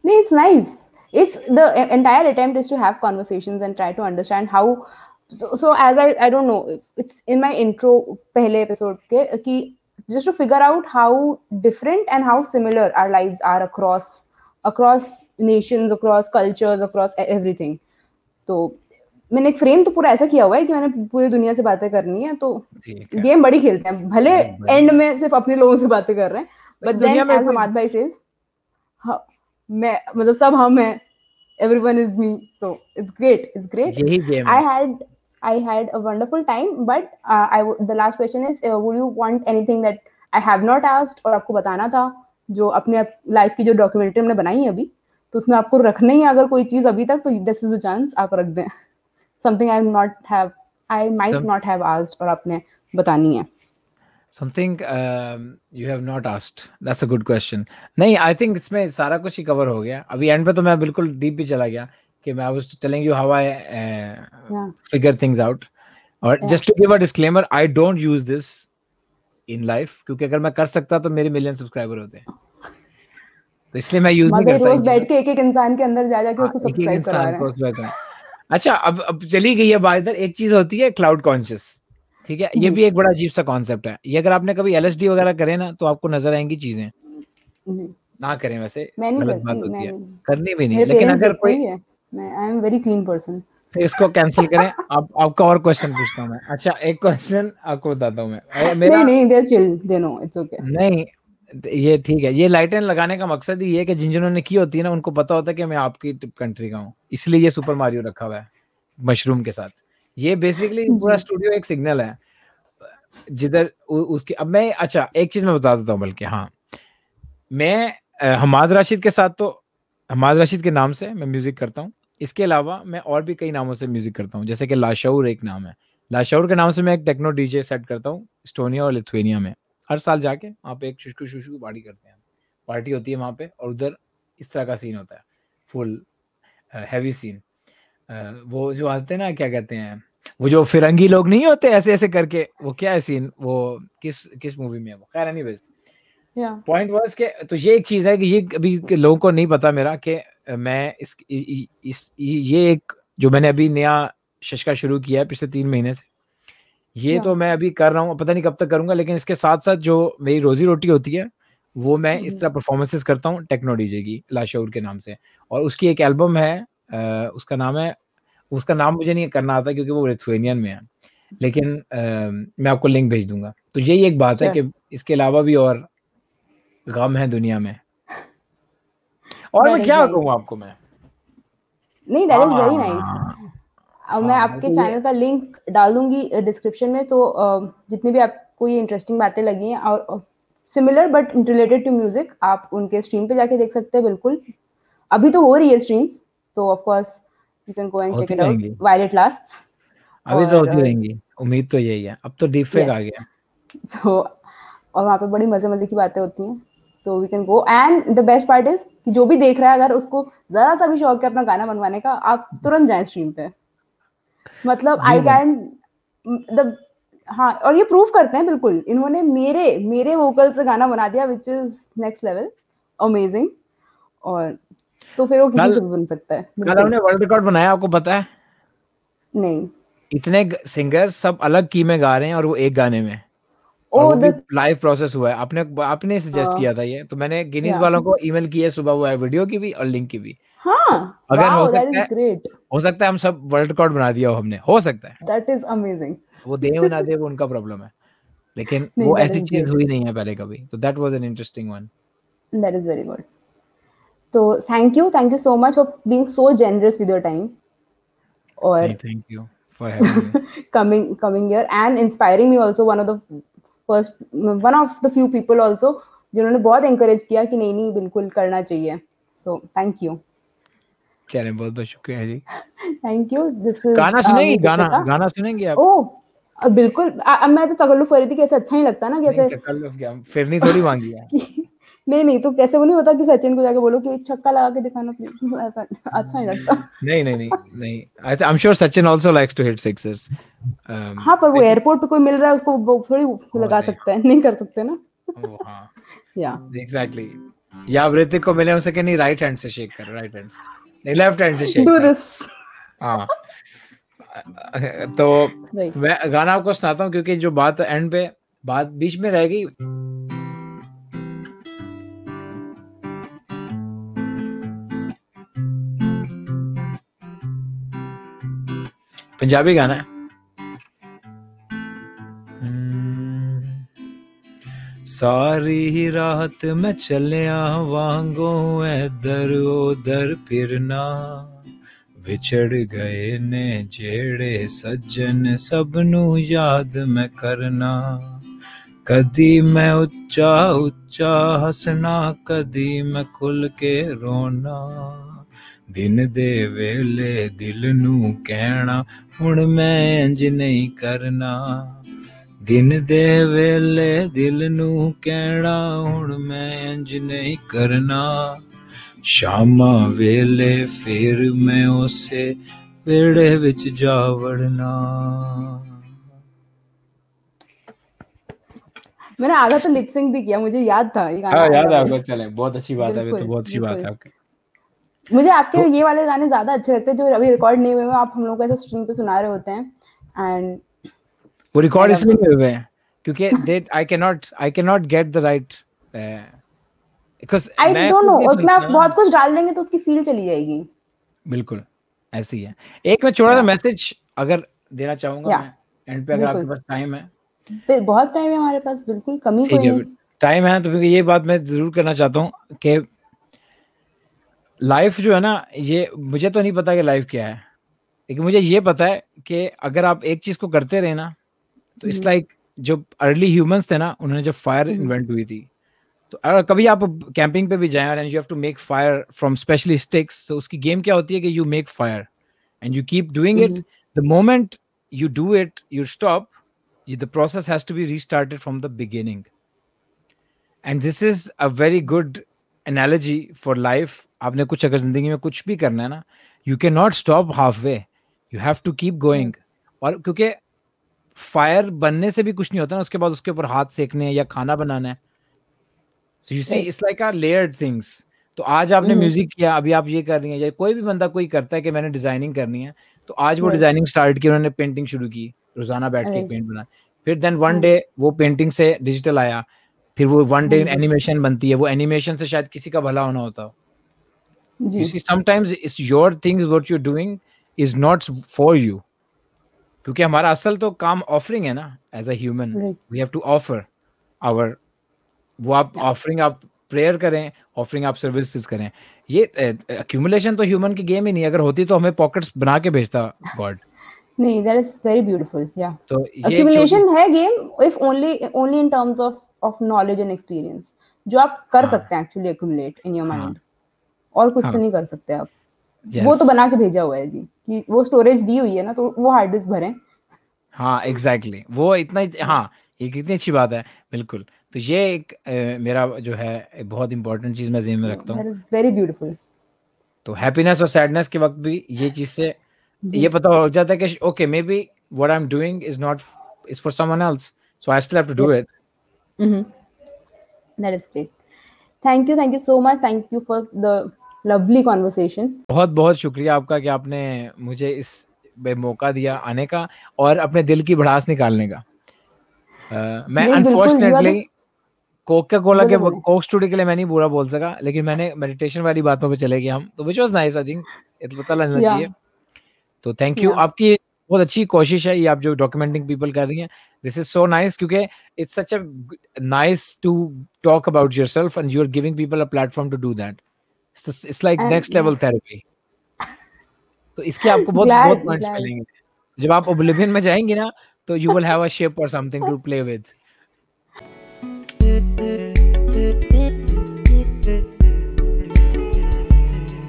No, it's nice. It's the e- entire attempt is to have conversations and try to understand how. So, so as I I don't know, it's, in my intro पहले episode के कि just to figure out how different and how similar our lives are across across nations, across cultures, across e- everything. तो मैंने एक frame तो पूरा ऐसा किया हुआ है कि मैंने पूरी दुनिया से बातें करनी है तो है गेम बड़ी खेलते हैं भले एंड में सिर्फ़ अपने लोगों से बातें कर रहे हैं बट देन एज हमाद भाई सेज मैं मतलब सब हम हैं। Everyone is me so it's great it's great I had I had a wonderful time but I the last question is would you want anything that I have not asked और आपको बताना था जो अपने लाइफ की जो documentary हमने बनाई है अभी तो उसमें आपको रखना ही अगर कोई चीज़ अभी तक तो दिस इज़ अ चांस आप रख दें। Something I not have I might not have asked और आपने बतानी है। Something you have not asked that's a good question नहीं आई थिंक इसमें सारा कुछ ही कवर हो गया। अभी एंड पे तो मैं बिल्कुल डीप भी चला गया कि मैं I was telling you how I figure things out और just to give a disclaimer I don't use this in life क्योंकि अगर मैं कर सकता तो मेरे मिलियन सब्सक्राइबर होते तो इसलिए मैं यूज़ नहीं करता रोज बैठ के एक एक इंसान के अंदर जा जाके हाँ, उसको सब्सक्राइब करा रहा है। अच्छा अब अब चली गई है बात इधर। एक चीज़ होती है क्लाउड कॉन्शियस ठीक है? ये भी एक बड़ा अजीब सा कॉन्सेप्ट है। ये अगर आपने कभी एलएसडी वगैरह करे ना तो आपको नज़र आएँगी चीज़ें। ना करें वैसे गलत बात होती है। करनी भी नहीं। लेकिन अगर कोई I am very clean person इसको कैंसिल करें। आप आपका और क्वेश्चन पूछता हूँ मैं। अच्छा एक क्वेश्चन आपको बताता हूँ मैं। मेरा नहीं नहीं दे चिल दे नो इट्स ओके नहीं ये ठीक है। ये लाइटें लगाने का मकसद ही ये कि जिन जिन्होंने की होती है ना उनको पता होता है कि मैं आपकी कंट्री का हूँ। इसलिए ये सुपर मारियो रखा हुआ है मशरूम के साथ। ये बेसिकली (laughs) पूरा स्टूडियो एक सिग्नल है। जिधर उसकी अब मैं अच्छा एक चीज़ मैं बता देता हूँ बल्कि हाँ। मैं हमाद राशिद के साथ तो हमाद राशिद के नाम से मैं म्यूज़िक करता हूँ। इसके अलावा मैं और भी कई नामों से म्यूज़िक करता हूँ। जैसे कि लाशौर एक नाम है। लाशौर के नाम से मैं एक टेक्नो डीजे सेट करता हूँ स्टोनिया और लिथुनिया में। हर साल जाके वहाँ पे एक शुष्कु शुष्कु पार्टी करते हैं। पार्टी होती है वहाँ पे और उधर इस तरह का सीन होता है। फुल हैवी सीन वो जो आते हैं ना क्या कहते हैं वो जो फिरंगी लोग नहीं होते ऐसे ऐसे करके वो क्या है सीन वो किस किस मूवी में है वो? खैर नहीं बस पॉइंट वाज के तो ये एक चीज़ है कि ये अभी लोगों को नहीं पता मेरा कि मैं इस इस इस ये एक जो मैंने अभी नया शशका शुरू किया है पिछले तीन महीने से ये तो मैं अभी कर रहा हूँ पता नहीं कब तक करूँगा लेकिन इसके साथ साथ जो मेरी रोजी रोटी होती है वो मैं इस तरह परफॉर्मेंसेस करता हूँ टेक्नो डीजे की लाशौर के नाम से और उसकी एक एल्बम है उसका नाम है उसका नाम मुझे नहीं करना आता क्योंकि वो लिथुएनियन में है। लेकिन आ, मैं आपको लिंक भेज दूँगा। तो यही एक बात है कि इसके अलावा भी और गम है दुनिया में। और मैं क्या कहूँ आपको मैं? नहीं दैट इज़ वेरी नाइस अब मैं हाँ, आपके चैनल का लिंक डाल दूँगी डिस्क्रिप्शन में। तो जितनी भी आपको ये इंटरेस्टिंग बातें लगी हैं और similar but related to music आप उनके स्ट्रीम पे जाके देख सकते हैं बिल्कुल। अभी तो हो रही है स्ट्रीम्स तो of course you can go and check it out while it lasts अभी तो होती रहेंगी। उम्मीद तो यही है। अब तो डीप फेक आ गया। (laughs) तो और वहाँ पे बड़ी मज़े मज़े की बातें होती हैं। तो we can go and the best part is कि जो भी देख रहा है अगर उसको जरा सा भी शौक है अपना गाना बनवाने का आप तुरंत जाएँ स्ट्रीम पे। मतलब आई कैन द हाँ और ये प्रूव करते हैं बिल्कुल। इन्होंने मेरे मेरे वोकल से गाना बना दिया which is next level amazing और तो फिर वो किसी से भी बन सकता है। कल हमने वर्ल्ड रिकॉर्ड बनाया आपको पता है? नहीं। इतने सिंगर सब अलग की में गा रहे हैं और वो एक गाने में। ओ द लाइव प्रोसेस हुआ है। आपने आपने सजेस्ट हाँ। किया था ये। तो मैंने गिनीज वालों को ईमेल किया सुबह हुआ है वीडियो की भी और लिंक की भी। हाँ, अगर wow, हो सकता है ग्रेट हो सकता है हम सब वर्ल्ड रिकॉर्ड बना दिया हो हमने। हो सकता है। दैट इज़ अमेजिंग वो दे बना दे वो उनका प्रॉब्लम है। लेकिन वो ऐसी चीज़ हुई नहीं है पहले कभी। तो that was an interesting one that is very good तो thank you thank you so much for being so generous with your time और thank you for having me coming coming here and inspiring me also. One of the first one of the few people जिन्होंने बहुत encourage किया कि नहीं नहीं बिल्कुल करना चाहिए। सो थैंक यू चले बहुत बहुत शुक्रिया जी। थैंक यू दिस इज़ गाना सुनेंगे? गाना गाना सुनेंगे आप? ओ बिल्कुल। अब मैं तो तकल्लुफ कर रही थी कैसे अच्छा ही लगता ना कैसे तकल्लुफ क्या? फिर नहीं थोड़ी मांगी है। (laughs) नहीं नहीं तो कैसे वो नहीं होता कि सचिन को जाके बोलो कि एक छक्का लगा के दिखाना प्लीज़ ऐसा अच्छा ही लगता। नहीं नहीं नहीं नहीं। I I am sure Sachin also likes to hit sixers हाँ पर वो एयरपोर्ट पे कोई मिल रहा है उसको थोड़ी लगा सकता है नहीं कर सकते ना। हाँ। (laughs) या एग्जैक्टली या ऋतिक को मिले उसे नहीं राइट हैंड से शेक कर राइट हैंड से। नहीं लेफ़्ट हैंड से शेक डू दिस हाँ। तो मैं गाना आपको सुनाता हूँ क्योंकि जो बात एंड पे बात बीच में रह गई पंजाबी गाना है। सारी रात मैं चलिया वांगो इधर उधर फिरना, विछड़ गए ने जेड़े सज्जन सबनू याद मैं करना। कदी मैं उच्चा उच्चा हसना, कदी मैं खुल के रोना। दिन दे वेले दिल नू कहना हुण मैं इंज नहीं करना ਦਿਨ ਦੇ ਵੇਲੇ ਦਿਲ ਨੂੰ ਕਹਿਣਾ ਹੁਣ ਮੈਂ ਇੰਜ ਨਹੀਂ ਕਰਨਾ ਸ਼ਾਮਾਂ ਵੇਲੇ ਫੇਰ ਮੈਂ ਉਸੇ ਵਿਹੜੇ ਵਿੱਚ ਜਾ ਵੜਨਾ मैंने आधा तो लिपसिंग भी किया मुझे याद था ये गाना हाँ आएगा याद है भाई। आपको चले बहुत अच्छी बात है ये तो बिल्कुल, बहुत अच्छी बात है बिल्कुल। आपकी मुझे आपके तो, ये वाले गाने ज़्यादा अच्छे लगते हैं जो अभी रिकॉर्ड नहीं हुए हैं आप हम लोग को ऐसे स्ट्रीम पे सुना रहे होते हैं। एंड वो रिकॉर्ड इसलिए नहीं हुए हैं क्योंकि they I can not I can not get the right because I don't know उसमें आप बहुत कुछ डाल देंगे तो उसकी फील चली जाएगी। बिल्कुल ऐसे ही एक मैं छोटा सा मैसेज अगर देना चाहूँगा मैं एंड पे अगर आपके पास टाइम है। फिर बहुत टाइम है हमारे पास बिल्कुल कमी कोई नहीं। टाइम है तो ये बात मैं ज़रूर करना चाहता हूँ कि लाइफ जो है ना ये मुझे तो नहीं पता कि लाइफ क्या है लेकिन मुझे ये पता है कि अगर आप एक चीज़ को करते रहे ना तो इट्स हम्म। लाइक जो अर्ली ह्यूमंस थे ना उन्होंने जब फायर। इन्वेंट हुई थी तो अगर कभी आप कैंपिंग पे भी जाएँ और you have to make fire from specially sticks तो उसकी गेम क्या होती है कि you make fire and you keep doing it. The moment you do it you stop the process has to be restarted from the beginning and this is a very good analogy for life आपने कुछ अगर ज़िंदगी में कुछ भी करना है ना you cannot stop halfway. You have to keep going. और क्योंकि फायर बनने से भी कुछ नहीं होता ना उसके बाद उसके ऊपर हाथ सेकने हैं या खाना बनाना है। So you see Right. it's like a layered things. तो आज आपने. म्यूज़िक किया अभी आप ये कर रही हैं या कोई भी बंदा कोई करता है कि मैंने डिज़ाइनिंग करनी है तो आज वो डिज़ाइनिंग स्टार्ट की उन्होंने पेंटिंग शुरू की रोज़ाना बैठ के पेंट बना। फिर देन वन Hmm. डे वो पेंटिंग से डिजिटल आया। फिर वो वन डे. एनिमेशन बनती है वो एनिमेशन से शायद किसी का भला होना होता हो। जी। You see sometimes it's your things what you're doing is not क्योंकि हमारा असल तो काम ऑफरिंग है ना as a human we have to offer our वो आप ऑफरिंग आप प्रेयर करें ऑफरिंग आप सर्विसेज़ करें। ये अक्यूमुलेशन तो ह्यूमन की गेम ही नहीं अगर होती तो हमें पॉकेट्स बना के भेजता गॉड नहीं दैट इज़ वेरी ब्यूटीफुल या तो ये accumulation है game if only only in terms of of knowledge and experience जो आप कर हाँ। सकते हैं actually accumulate in your. Mind और कुछ हाँ। तो नहीं कर सकते आप। Yes. वो तो बना के भेजा हुआ है जी कि वो स्टोरेज दी हुई है ना तो वो हार्ड डिस्क भरें। हाँ एग्जैक्टली exactly. वो इतना ही ये कितनी अच्छी बात है। बिल्कुल। तो ये एक अ, मेरा जो है एक बहुत इंपॉर्टेंट चीज़ मैं जेहन में रखता हूँ। वेरी ब्यूटीफुल तो हैप्पीनेस और सैडनेस के वक्त भी ये चीज़ से ये पता हो जाता है कि okay maybe what I am doing is not is for someone else so I still have to do it that is great thank you thank you so much thank you for the lovely conversation बहुत बहुत शुक्रिया आपका कि आपने मुझे इस में मौका दिया आने का और अपने दिल की भड़ास निकालने का। अ, मैं you अनफॉर्चुनेटली कोका कोला के। कोक स्टूडियो के लिए मैं नहीं बुरा बोल सका लेकिन मैंने मेडिटेशन वाली बातों पे चले गए हम तो which was nice I think पता लगना चाहिए। तो थैंक यू आपकी बहुत अच्छी कोशिश है ये आप जो डॉक्यूमेंटिंग पीपल कर रही हैं। दिस इज़ सो नाइस क्योंकि it's such a nice to talk about yourself and you are giving people a platform to do that it's like next level therapy तो इसके आपको बहुत Glad- बहुत पॉइंट्स मिलेंगे। जब आप ओब्लिवियन में जाएँगे ना तो you will have a ship और समथिंग टू प्ले विद